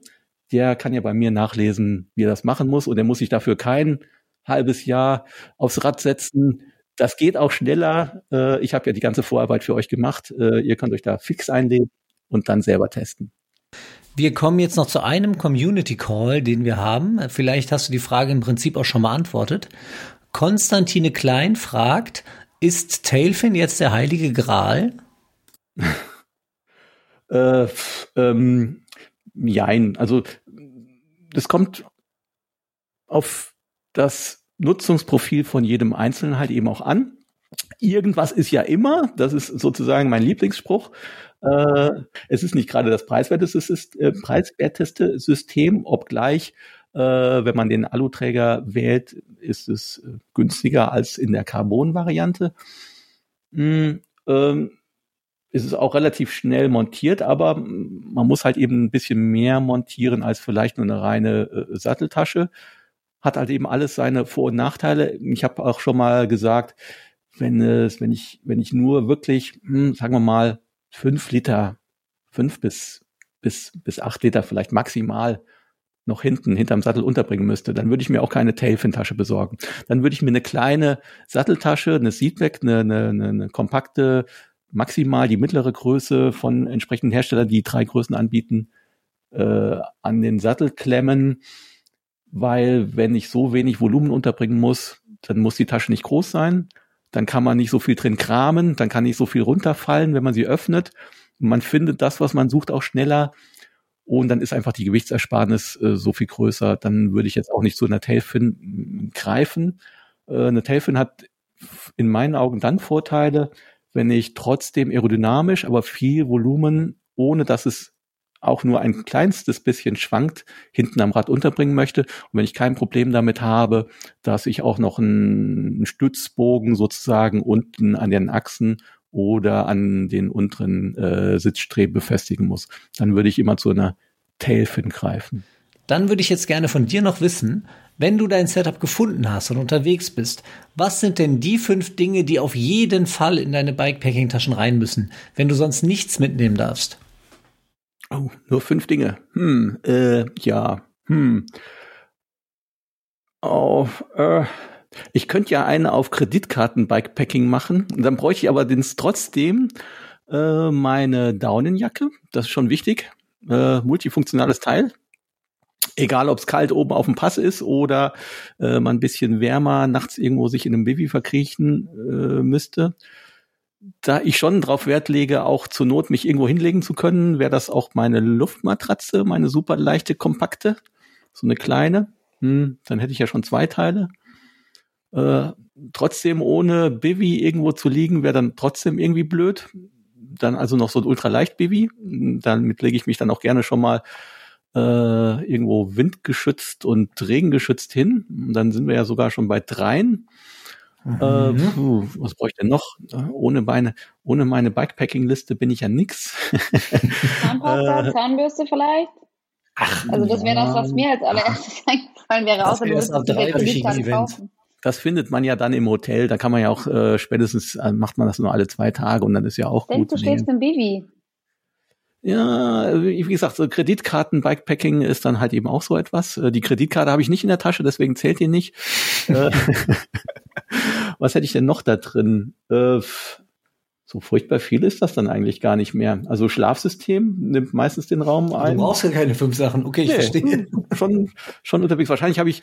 der kann ja bei mir nachlesen, wie er das machen muss. Und er muss sich dafür kein halbes Jahr aufs Rad setzen, das geht auch schneller. Äh, ich habe ja die ganze Vorarbeit für euch gemacht. Äh, ihr könnt euch da fix einlegen und dann selber testen. Wir kommen jetzt noch zu einem Community Call, den wir haben. Vielleicht hast du die Frage im Prinzip auch schon beantwortet. Konstantine Klein fragt, ist Tailfin jetzt der heilige Gral? äh, ähm, jein. Also das kommt auf das Nutzungsprofil von jedem Einzelnen halt eben auch an. Irgendwas ist ja immer, das ist sozusagen mein Lieblingsspruch. Äh, es ist nicht gerade das preiswerteste, äh, preiswerteste System, obgleich, äh, wenn man den Aluträger wählt, ist es äh, günstiger als in der Carbon-Variante. Mm, ähm, ist auch relativ schnell montiert, aber man muss halt eben ein bisschen mehr montieren als vielleicht nur eine reine äh, Satteltasche hat halt eben alles seine Vor- und Nachteile. Ich habe auch schon mal gesagt, wenn es, wenn ich, wenn ich nur wirklich, hm, sagen wir mal, fünf Liter, fünf bis, bis, bis acht Liter vielleicht maximal noch hinten, hinterm Sattel unterbringen müsste, dann würde ich mir auch keine Tailfin-Tasche besorgen. Dann würde ich mir eine kleine Satteltasche, eine Seatback, eine, eine, eine, eine kompakte, maximal die mittlere Größe von entsprechenden Herstellern, die drei Größen anbieten, äh, an den Sattel klemmen weil wenn ich so wenig Volumen unterbringen muss, dann muss die Tasche nicht groß sein, dann kann man nicht so viel drin kramen, dann kann nicht so viel runterfallen, wenn man sie öffnet. Man findet das, was man sucht, auch schneller und dann ist einfach die Gewichtsersparnis äh, so viel größer. Dann würde ich jetzt auch nicht zu einer Tailfin greifen. Äh, eine Tailfin hat in meinen Augen dann Vorteile, wenn ich trotzdem aerodynamisch, aber viel Volumen, ohne dass es auch nur ein kleinstes bisschen schwankt, hinten am Rad unterbringen möchte. Und wenn ich kein Problem damit habe, dass ich auch noch einen Stützbogen sozusagen unten an den Achsen oder an den unteren äh, Sitzstreben befestigen muss, dann würde ich immer zu einer Tailfin greifen. Dann würde ich jetzt gerne von dir noch wissen, wenn du dein Setup gefunden hast und unterwegs bist, was sind denn die fünf Dinge, die auf jeden Fall in deine Bikepacking-Taschen rein müssen, wenn du sonst nichts mitnehmen darfst? Oh, nur fünf Dinge. Hm, äh, ja, hm. Oh, äh, ich könnte ja eine auf Kreditkarten-Bikepacking machen. Dann bräuchte ich aber trotzdem äh, meine Daunenjacke. Das ist schon wichtig. Äh, multifunktionales Teil. Egal, ob es kalt oben auf dem Pass ist oder äh, man ein bisschen wärmer nachts irgendwo sich in einem Baby verkriechen äh, müsste da ich schon drauf Wert lege, auch zur Not mich irgendwo hinlegen zu können, wäre das auch meine Luftmatratze, meine super leichte, kompakte, so eine kleine. Hm, dann hätte ich ja schon zwei Teile. Äh, trotzdem ohne Bivi irgendwo zu liegen, wäre dann trotzdem irgendwie blöd. Dann also noch so ein ultraleicht-Bivi. Damit lege ich mich dann auch gerne schon mal äh, irgendwo windgeschützt und regengeschützt hin. Und dann sind wir ja sogar schon bei dreien. Mhm. Äh, puh, was brauche ich denn noch? Äh, ohne meine, ohne meine Bikepacking-Liste bin ich ja nix. Zahnpasta, äh, Zahnbürste vielleicht? Ach, also das wäre das, was mir als allererstes eingefallen wäre, außer du müsstest dir Kreditkarte kaufen. Das findet man ja dann im Hotel. Da kann man ja auch äh, spätestens äh, macht man das nur alle zwei Tage und dann ist ja auch Denk, gut. Du stehst im Bivi. Ja, wie gesagt, so Kreditkarten, Bikepacking ist dann halt eben auch so etwas. Äh, die Kreditkarte habe ich nicht in der Tasche, deswegen zählt die nicht. Äh, was hätte ich denn noch da drin? So furchtbar viel ist das dann eigentlich gar nicht mehr. Also Schlafsystem nimmt meistens den Raum ein. Du brauchst ja keine fünf Sachen. Okay, ich nee, verstehe. Schon, schon unterwegs. Wahrscheinlich habe ich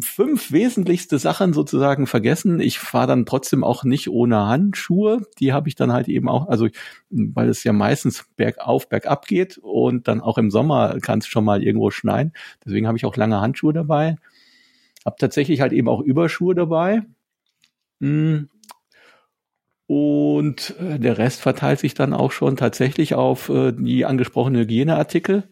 fünf wesentlichste Sachen sozusagen vergessen. Ich fahre dann trotzdem auch nicht ohne Handschuhe. Die habe ich dann halt eben auch, also weil es ja meistens bergauf, bergab geht und dann auch im Sommer kann es schon mal irgendwo schneien. Deswegen habe ich auch lange Handschuhe dabei. Hab tatsächlich halt eben auch Überschuhe dabei. Hm und äh, der Rest verteilt sich dann auch schon tatsächlich auf äh, die angesprochenen Hygieneartikel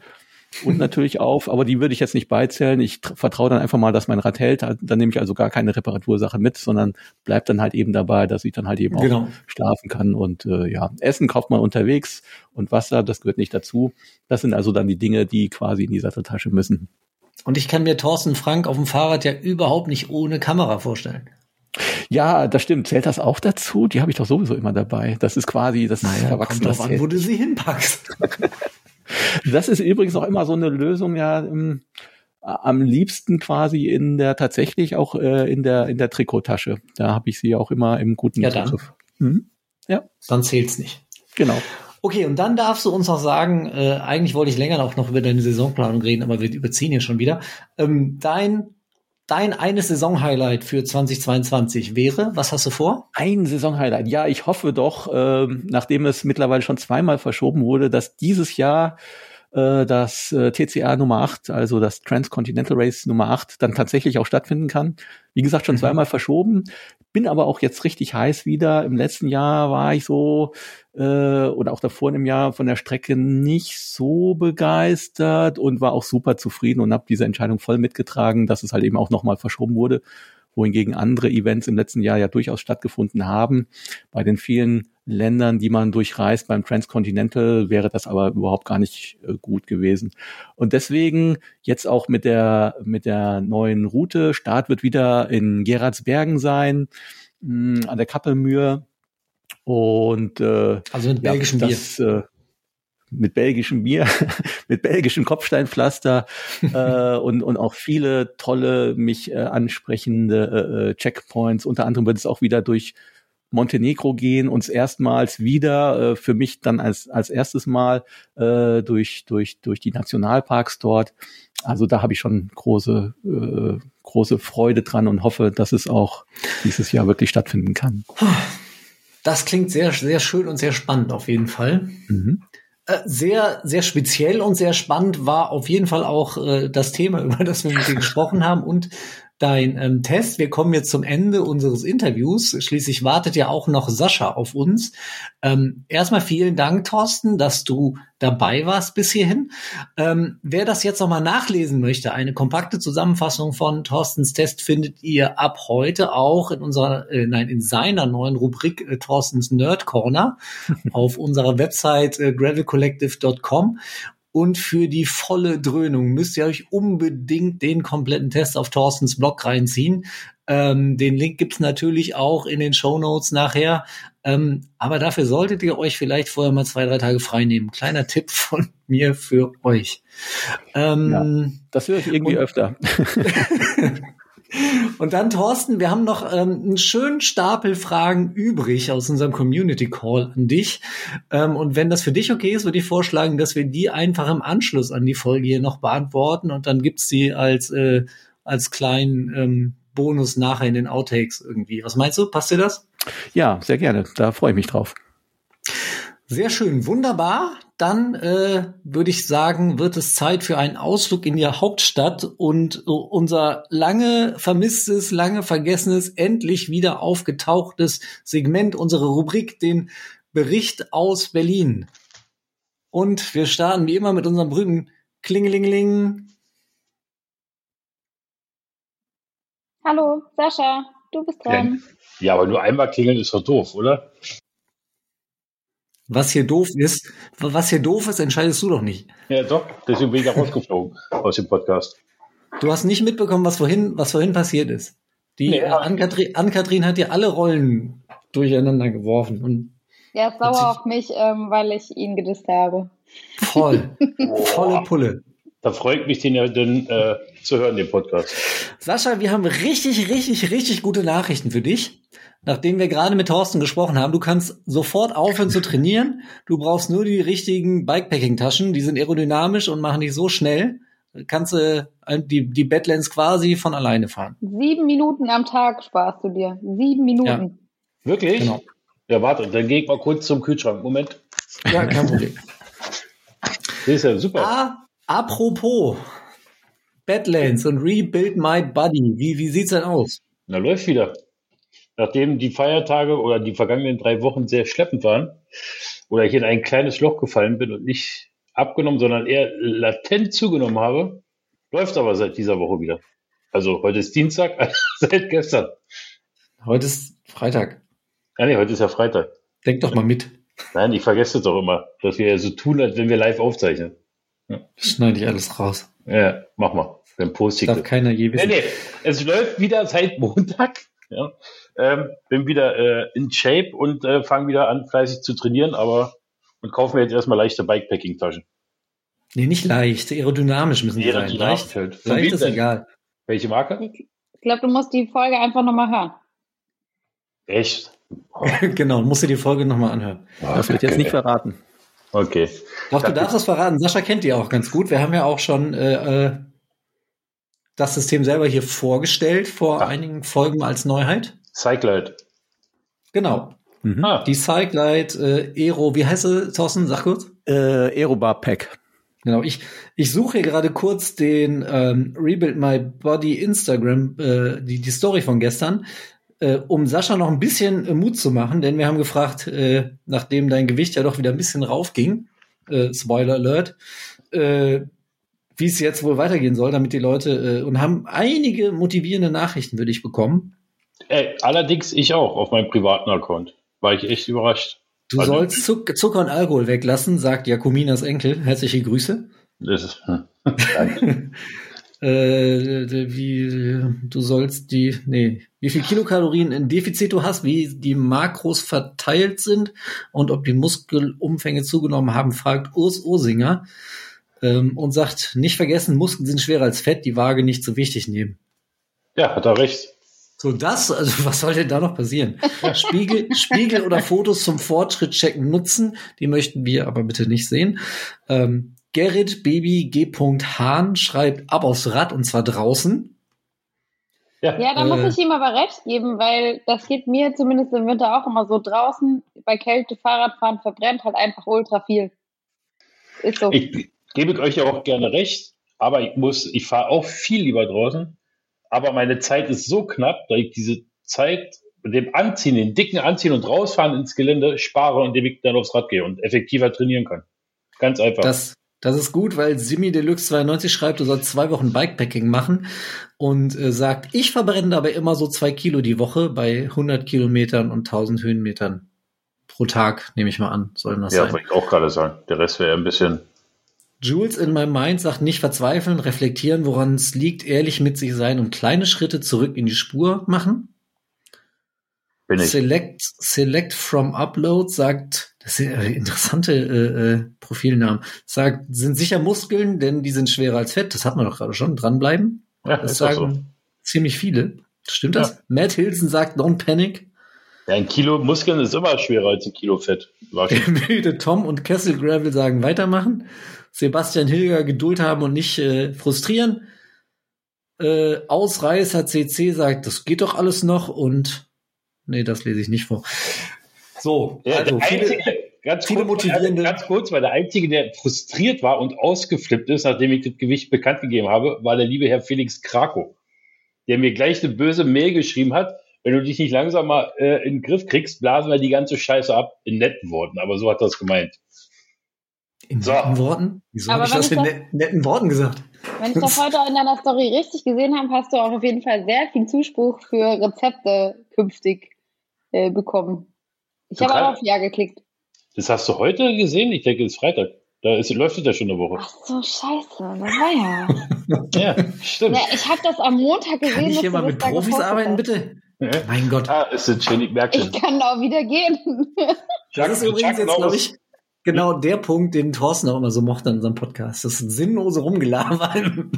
und natürlich auf, aber die würde ich jetzt nicht beizählen. Ich vertraue dann einfach mal, dass mein Rad hält. Dann nehme ich also gar keine Reparatursache mit, sondern bleibt dann halt eben dabei, dass ich dann halt eben genau. auch schlafen kann. Und äh, ja, Essen kauft man unterwegs und Wasser, das gehört nicht dazu. Das sind also dann die Dinge, die quasi in die Satteltasche müssen. Und ich kann mir Thorsten Frank auf dem Fahrrad ja überhaupt nicht ohne Kamera vorstellen. Ja, das stimmt. Zählt das auch dazu? Die habe ich doch sowieso immer dabei. Das ist quasi das naja, Erwachsene. Kommt drauf an, wo du sie hinpackst. das ist übrigens auch immer so eine Lösung, ja, im, am liebsten quasi in der tatsächlich auch äh, in der in der Trikottasche. Da habe ich sie auch immer im guten ja, Zugriff. Mhm. Ja, dann zählt's nicht. Genau. Okay, und dann darfst du uns noch sagen, äh, eigentlich wollte ich länger auch noch über deine Saisonplanung reden, aber wir überziehen hier schon wieder. Ähm, dein dein eines Saisonhighlight für 2022 wäre? Was hast du vor? Ein Saisonhighlight. Ja, ich hoffe doch, äh, nachdem es mittlerweile schon zweimal verschoben wurde, dass dieses Jahr äh, das äh, TCA Nummer 8, also das Transcontinental Race Nummer 8, dann tatsächlich auch stattfinden kann. Wie gesagt, schon mhm. zweimal verschoben. Bin aber auch jetzt richtig heiß wieder. Im letzten Jahr war ich so äh, oder auch davor im Jahr von der Strecke nicht so begeistert und war auch super zufrieden und habe diese Entscheidung voll mitgetragen, dass es halt eben auch nochmal verschoben wurde wohingegen andere Events im letzten Jahr ja durchaus stattgefunden haben. Bei den vielen Ländern, die man durchreist beim Transcontinental, wäre das aber überhaupt gar nicht äh, gut gewesen. Und deswegen jetzt auch mit der, mit der neuen Route. Start wird wieder in Gerardsbergen sein, mh, hm, an der Kappelmühe. Und äh, also mit belgischem ja, das, Bier. Äh, mit belgischem Bier, mit belgischem Kopfsteinpflaster äh, und, und auch viele tolle, mich äh, ansprechende äh, äh, Checkpoints. Unter anderem wird es auch wieder durch Montenegro gehen, uns erstmals wieder, äh, für mich dann als, als erstes Mal äh, durch, durch, durch die Nationalparks dort. Also da habe ich schon große, äh, große Freude dran und hoffe, dass es auch dieses Jahr wirklich stattfinden kann. Das klingt sehr, sehr schön und sehr spannend auf jeden Fall. Mhm. Äh, sehr, sehr speziell und sehr spannend war auf jeden Fall auch äh, das Thema, über das wir mit dir gesprochen haben und dein ähm, Test. Wir kommen jetzt zum Ende unseres Interviews. Schließlich wartet ja auch noch Sascha auf uns. Ähm, erstmal vielen Dank, Thorsten, dass du dabei warst bis hierhin. Ähm, wer das jetzt nochmal nachlesen möchte, eine kompakte Zusammenfassung von Thorstens Test findet ihr ab heute auch in unserer, äh, nein, in seiner neuen Rubrik äh, Thorstens Nerd Corner auf unserer Website äh, gravelcollective.com. Und für die volle Dröhnung müsst ihr euch unbedingt den kompletten Test auf Thorstens Blog reinziehen. Ähm, den Link gibt's natürlich auch in den Show Notes nachher. Ähm, aber dafür solltet ihr euch vielleicht vorher mal zwei, drei Tage frei nehmen. Kleiner Tipp von mir für euch. Ähm, ja, das höre ich irgendwie öfter. Und dann, Thorsten, wir haben noch ähm, einen schönen Stapel Fragen übrig aus unserem Community Call an dich. Ähm, und wenn das für dich okay ist, würde ich vorschlagen, dass wir die einfach im Anschluss an die Folge hier noch beantworten und dann gibt's sie als, äh, als kleinen ähm, Bonus nachher in den Outtakes irgendwie. Was meinst du? Passt dir das? Ja, sehr gerne. Da freue ich mich drauf. Sehr schön, wunderbar. Dann äh, würde ich sagen, wird es Zeit für einen Ausflug in die Hauptstadt und äh, unser lange vermisstes, lange vergessenes, endlich wieder aufgetauchtes Segment, unsere Rubrik, den Bericht aus Berlin. Und wir starten wie immer mit unserem berühmten Klingelingeling. Hallo, Sascha, du bist dran. Ja, aber nur einmal klingeln ist doch doof, oder? Was hier doof ist, was hier doof ist, entscheidest du doch nicht. Ja, doch. Deswegen bin ich da rausgeflogen aus dem Podcast. Du hast nicht mitbekommen, was vorhin, was vorhin passiert ist. Die Nee, äh, Ann-Kathrin hat dir alle Rollen durcheinander geworfen und Er ist sauer auf mich, ähm, weil ich ihn gedisst habe. voll, volle Pulle. da freut mich, den, ja den äh, zu hören, den Podcast. Sascha, wir haben richtig, richtig, richtig gute Nachrichten für dich. Nachdem wir gerade mit Thorsten gesprochen haben, du kannst sofort aufhören zu trainieren. Du brauchst nur die richtigen Bikepacking-Taschen. Die sind aerodynamisch und machen dich so schnell. Kannst du äh, die, die Badlands quasi von alleine fahren. Sieben Minuten am Tag sparst du dir. Sieben Minuten. Wirklich? Genau. Ja, warte, dann gehe ich mal kurz zum Kühlschrank. Moment. Ja, kein Problem. Das ist ja super. Ah, apropos Badlands und Rebuild My Body. Wie, wie sieht's denn aus? Na, läuft wieder. Nachdem die Feiertage oder die vergangenen drei Wochen sehr schleppend waren oder ich in ein kleines Loch gefallen bin und nicht abgenommen, sondern eher latent zugenommen habe, läuft aber seit dieser Woche wieder. Also heute ist Dienstag, also seit gestern. Heute ist Freitag. Ja, nee, heute ist ja Freitag. Denk doch mal mit. Nein, ich vergesse es doch immer, dass wir ja so tun, als wenn wir live aufzeichnen. Das schneide ich alles raus. Ja, mach mal. Dann poste ich Darf das. keiner je Nee, wissen. nee, es läuft wieder seit Montag. Ja. Ähm, bin wieder äh, in Shape und äh, fange wieder an, fleißig zu trainieren, aber und kaufe mir jetzt erstmal leichte Bikepacking-Taschen. Nee, nicht leicht. Aerodynamisch müssen die sein. Leicht, halt. Leicht ist denn? egal. Welche Marke? Ich glaube, du musst die Folge einfach nochmal hören. Echt? genau, musst du die Folge nochmal anhören. Das wird jetzt nicht verraten. Okay. Doch, du darfst das verraten. Sascha kennt die auch ganz gut. Wir haben ja auch schon äh, äh, das System selber hier vorgestellt vor Ach. einigen Folgen als Neuheit. Cyclite. Genau. Mhm. Ah, Die Cyclite äh, Aero, wie heißt sie, Thorsten? Sag kurz. Äh, Aerobar Pack. Genau, ich, ich suche hier gerade kurz den ähm, Rebuild My Body Instagram, äh, die, die Story von gestern, äh, um Sascha noch ein bisschen äh, Mut zu machen, denn wir haben gefragt, äh, nachdem dein Gewicht ja doch wieder ein bisschen raufging, äh, Spoiler Alert, äh, wie es jetzt wohl weitergehen soll, damit die Leute, äh, und haben einige motivierende Nachrichten für dich bekommen. Ey, allerdings ich auch auf meinem privaten Account. War ich echt überrascht. Du Also- sollst Zuck Zucker und Alkohol weglassen, sagt Jakominas Enkel. Herzliche Grüße. Das ist, hm. äh, wie du sollst die, nee, wie viel Kilokalorien in Defizit du hast, wie die Makros verteilt sind und ob die Muskelumfänge zugenommen haben, fragt Urs Osinger ähm, und sagt, nicht vergessen, Muskeln sind schwerer als Fett, die Waage nicht so wichtig nehmen. Ja, hat er recht. So das, also was soll denn da noch passieren? Spiegel, Spiegel oder Fotos zum Fortschritt checken nutzen, die möchten wir aber bitte nicht sehen. Ähm, Gerrit Baby G. Hahn schreibt ab aufs Rad und zwar draußen. Ja, Ja, da Äh. muss ich ihm aber recht geben, weil das geht mir zumindest im Winter auch immer so draußen. Bei Kälte Fahrradfahren verbrennt halt einfach ultra viel. Ist so. ich gebe euch ja auch gerne recht, aber ich muss, ich fahre auch viel lieber draußen, aber meine Zeit ist so knapp, dass ich diese Zeit mit dem Anziehen, den dicken Anziehen und rausfahren ins Gelände spare, indem ich dann aufs Rad gehe und effektiver trainieren kann. Ganz einfach. Das, das ist gut, weil Simi Deluxe 92 schreibt, du sollst zwei Wochen Bikepacking machen und äh, sagt, ich verbrenne aber immer so zwei Kilo die Woche bei 100 Kilometern und 1000 Höhenmetern pro Tag, nehme ich mal an, sollen das ja, sein. wollte ich auch gerade sagen. Der Rest wäre ein bisschen, Jules in my mind sagt nicht verzweifeln, reflektieren, woran es liegt, ehrlich mit sich sein und kleine Schritte zurück in die Spur machen. bin ich. Select, select from Upload sagt, das sind äh, interessante äh, äh, Profilnamen, sagt, sind sicher Muskeln, denn die sind schwerer als Fett. Das hat man doch gerade schon. Dranbleiben. Ja, Das sagen so. ziemlich viele. Stimmt das? Ja. Matt Hilson sagt, don't panic. Ja, ein Kilo Muskeln ist immer schwerer als ein Kilo Fett. Müde Tom und Kessel Gravel sagen, weitermachen. Sebastian Hilger Geduld haben und nicht äh, frustrieren. Äh, Ausreißer CC sagt, das geht doch alles noch und nee, das lese ich nicht vor. So, Ja, also der viele, einzige, Ganz Viele kurz, motivierende- Ganz kurz, weil der Einzige, der frustriert war und ausgeflippt ist, nachdem ich das Gewicht bekannt gegeben habe, war der liebe Herr Felix Krakow, der mir gleich eine böse Mail geschrieben hat, wenn du dich nicht langsam mal äh, in den Griff kriegst, blasen wir die ganze Scheiße ab, in netten Worten. Aber so hat er es gemeint. In So. netten Worten? Wieso Aber habe ich das ich in das- net- netten Worten gesagt? Wenn ich das heute in deiner Story richtig gesehen habe, hast du auch auf jeden Fall sehr viel Zuspruch für Rezepte künftig äh, bekommen. Ich habe auch auf Ja geklickt. Das hast du heute gesehen? Ich denke, es ist Freitag. Da ist, läuft es ja schon eine Woche. Ach so, scheiße. Das war ja. Ja, stimmt. ja ich habe das am Montag gesehen. Kann ich hier mal mit Profis arbeiten, hast. bitte? Ja. Mein Gott. Ah, ist das schön, ich merke Ich kann auch wieder gehen. Das ist Chuck übrigens jetzt, glaube ich, genau der Punkt, den Thorsten auch immer so mochte an unserem Podcast. Das sinnlose Rumgelaber im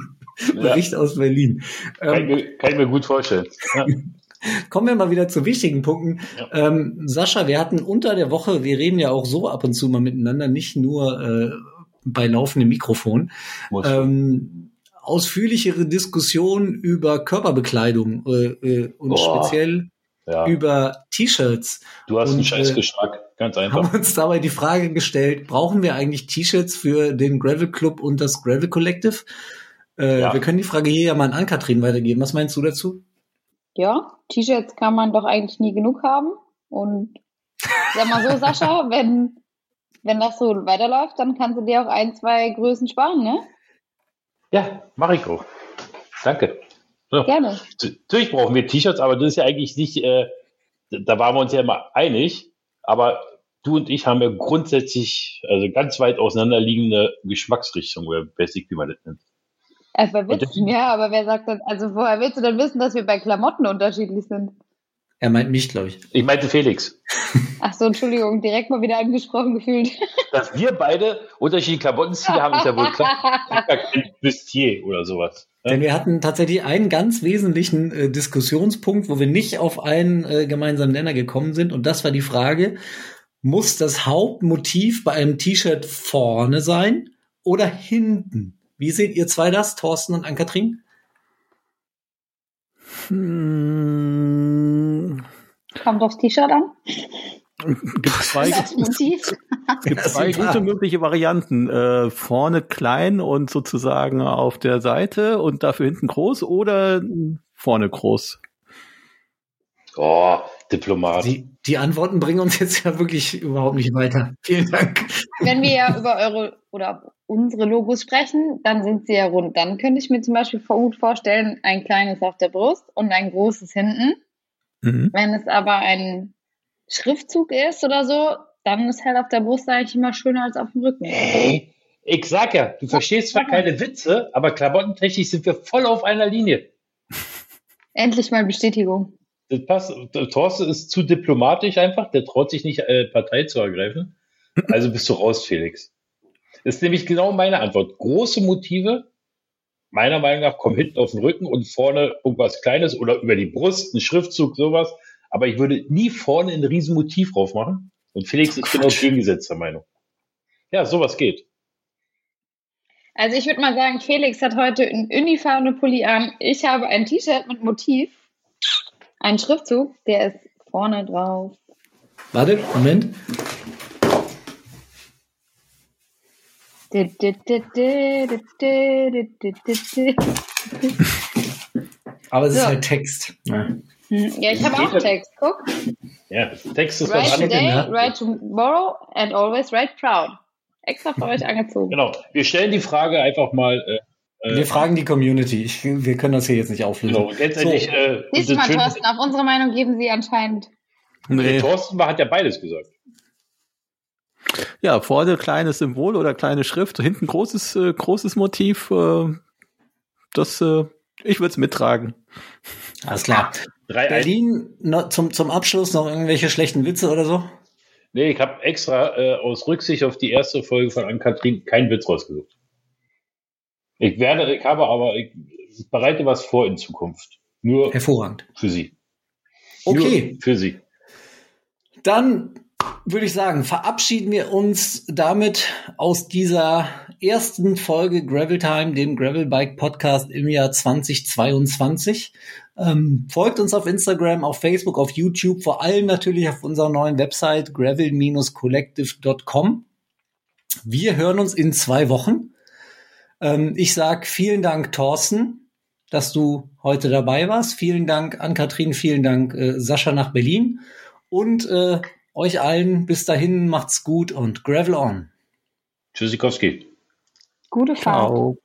Bericht aus Berlin. Kann, ich Ähm, mir, kann ich mir gut vorstellen. Ja. kommen wir mal wieder zu wichtigen Punkten. Ja. Ähm, Sascha, wir hatten unter der Woche, wir reden ja auch so ab und zu mal miteinander, nicht nur äh, bei laufendem Mikrofon, ähm, ausführlichere Diskussionen über Körperbekleidung äh, äh, und Boah. speziell ja. über T-Shirts. Du hast einen und, scheiß äh, Geschmack. Ganz einfach. haben uns dabei die Frage gestellt, brauchen wir eigentlich T-Shirts für den Gravel Club und das Gravel Collective? Äh, Ja. Wir können die Frage hier ja mal an Ann-Kathrin weitergeben. Was meinst du dazu? Ja, T-Shirts kann man doch eigentlich nie genug haben. Und sag mal so, Sascha, wenn, wenn das so weiterläuft, dann kannst du dir auch ein, zwei Größen sparen, ne? Ja, mach ich auch. Danke. So. Gerne. Natürlich brauchen wir T-Shirts, aber das ist ja eigentlich nicht, äh, da waren wir uns ja immer einig, aber du und ich haben ja grundsätzlich, also ganz weit auseinanderliegende Geschmacksrichtungen oder Basic, wie man das nennt. War Und witzig, ja, aber wer sagt denn, also woher willst du denn wissen, dass wir bei Klamotten unterschiedlich sind? Er meint mich, glaube ich. Ich meinte Felix, Ach so, Entschuldigung, direkt mal wieder angesprochen gefühlt. dass wir beide unterschiedliche Klamottenstile haben, ist ja wohl klar. Ich hab ja kein Bustier oder sowas. Ja? Denn wir hatten tatsächlich einen ganz wesentlichen äh, Diskussionspunkt, wo wir nicht auf einen äh, gemeinsamen Nenner gekommen sind. Und das war die Frage, muss das Hauptmotiv bei einem T-Shirt vorne sein oder hinten? Wie seht ihr zwei das, Thorsten und Ann-Kathrin? Hm, Kommt aufs T-Shirt an. gibt zwei, Motiv. gibt zwei gute mögliche Varianten. Äh, vorne klein und sozusagen auf der Seite und dafür hinten groß oder vorne groß. Oh, Diplomat. Die, die Antworten bringen uns jetzt ja wirklich überhaupt nicht weiter. Vielen Dank. Wenn wir ja über eure oder unsere Logos sprechen, dann sind sie ja rund. Dann könnte ich mir zum Beispiel gut vorstellen, ein kleines auf der Brust und ein großes hinten. Mhm. Wenn es aber ein Schriftzug ist oder so, dann ist halt auf der Brust eigentlich immer schöner als auf dem Rücken. Hey, ich sag ja, du verstehst zwar keine Witze, aber klamottentechnisch sind wir voll auf einer Linie. Endlich mal Bestätigung. Das passt. Thorsten ist zu diplomatisch einfach, der traut sich nicht, äh, Partei zu ergreifen. Also bist du raus, Felix. Das ist nämlich genau meine Antwort. Große Motive, meiner Meinung nach, kommen hinten auf den Rücken und vorne irgendwas Kleines oder über die Brust, ein Schriftzug, sowas. Aber ich würde nie vorne ein riesen Motiv drauf machen. Und Felix ist genau gegengesetzter Meinung. Ja, sowas geht. Also ich würde mal sagen, Felix hat heute ein uniforme Pulli an. Ich habe ein T-Shirt mit Motiv, ein Schriftzug, der ist vorne drauf. Warte, Moment. Aber es so. ist halt Text. Ja, hm, ich habe auch Text, guck. Ja, Text ist right was anderes. Today, angenehm. right tomorrow and always write proud. Extra für euch angezogen. Genau. Wir stellen die Frage einfach mal, äh, äh, Wir fragen die Community. Ich, wir können das hier jetzt nicht auflösen. genau. Und letztendlich, So. äh, das mal, Thorsten, auf unsere Meinung geben sie anscheinend. Nee. Thorsten hat ja beides gesagt. Ja, vorne kleines Symbol oder kleine Schrift, hinten großes, äh, großes Motiv. Äh, das, äh, ich würde es mittragen. Alles klar. Drei Berlin, noch zum, zum Abschluss noch irgendwelche schlechten Witze oder so? Nee, ich habe extra äh, aus Rücksicht auf die erste Folge von Ann-Kathrin keinen Witz rausgesucht. Ich werde, ich habe aber, ich bereite was vor in Zukunft. Nur Hervorragend. für Sie. Okay. Nur für Sie. Dann würde ich sagen, verabschieden wir uns damit aus dieser ersten Folge Gravel Time, dem Gravel Bike Podcast im Jahr 2022. Ähm, folgt uns auf Instagram, auf Facebook, auf YouTube, vor allem natürlich auf unserer neuen Website gravel-collective.com. Wir hören uns in zwei Wochen. Ähm, ich sag vielen Dank, Thorsten, dass du heute dabei warst. Vielen Dank an Kathrin, vielen Dank äh, Sascha nach Berlin und äh, euch allen bis dahin macht's gut und Gravel on. Tschüssikowski. Gute Fahrt. Ciao.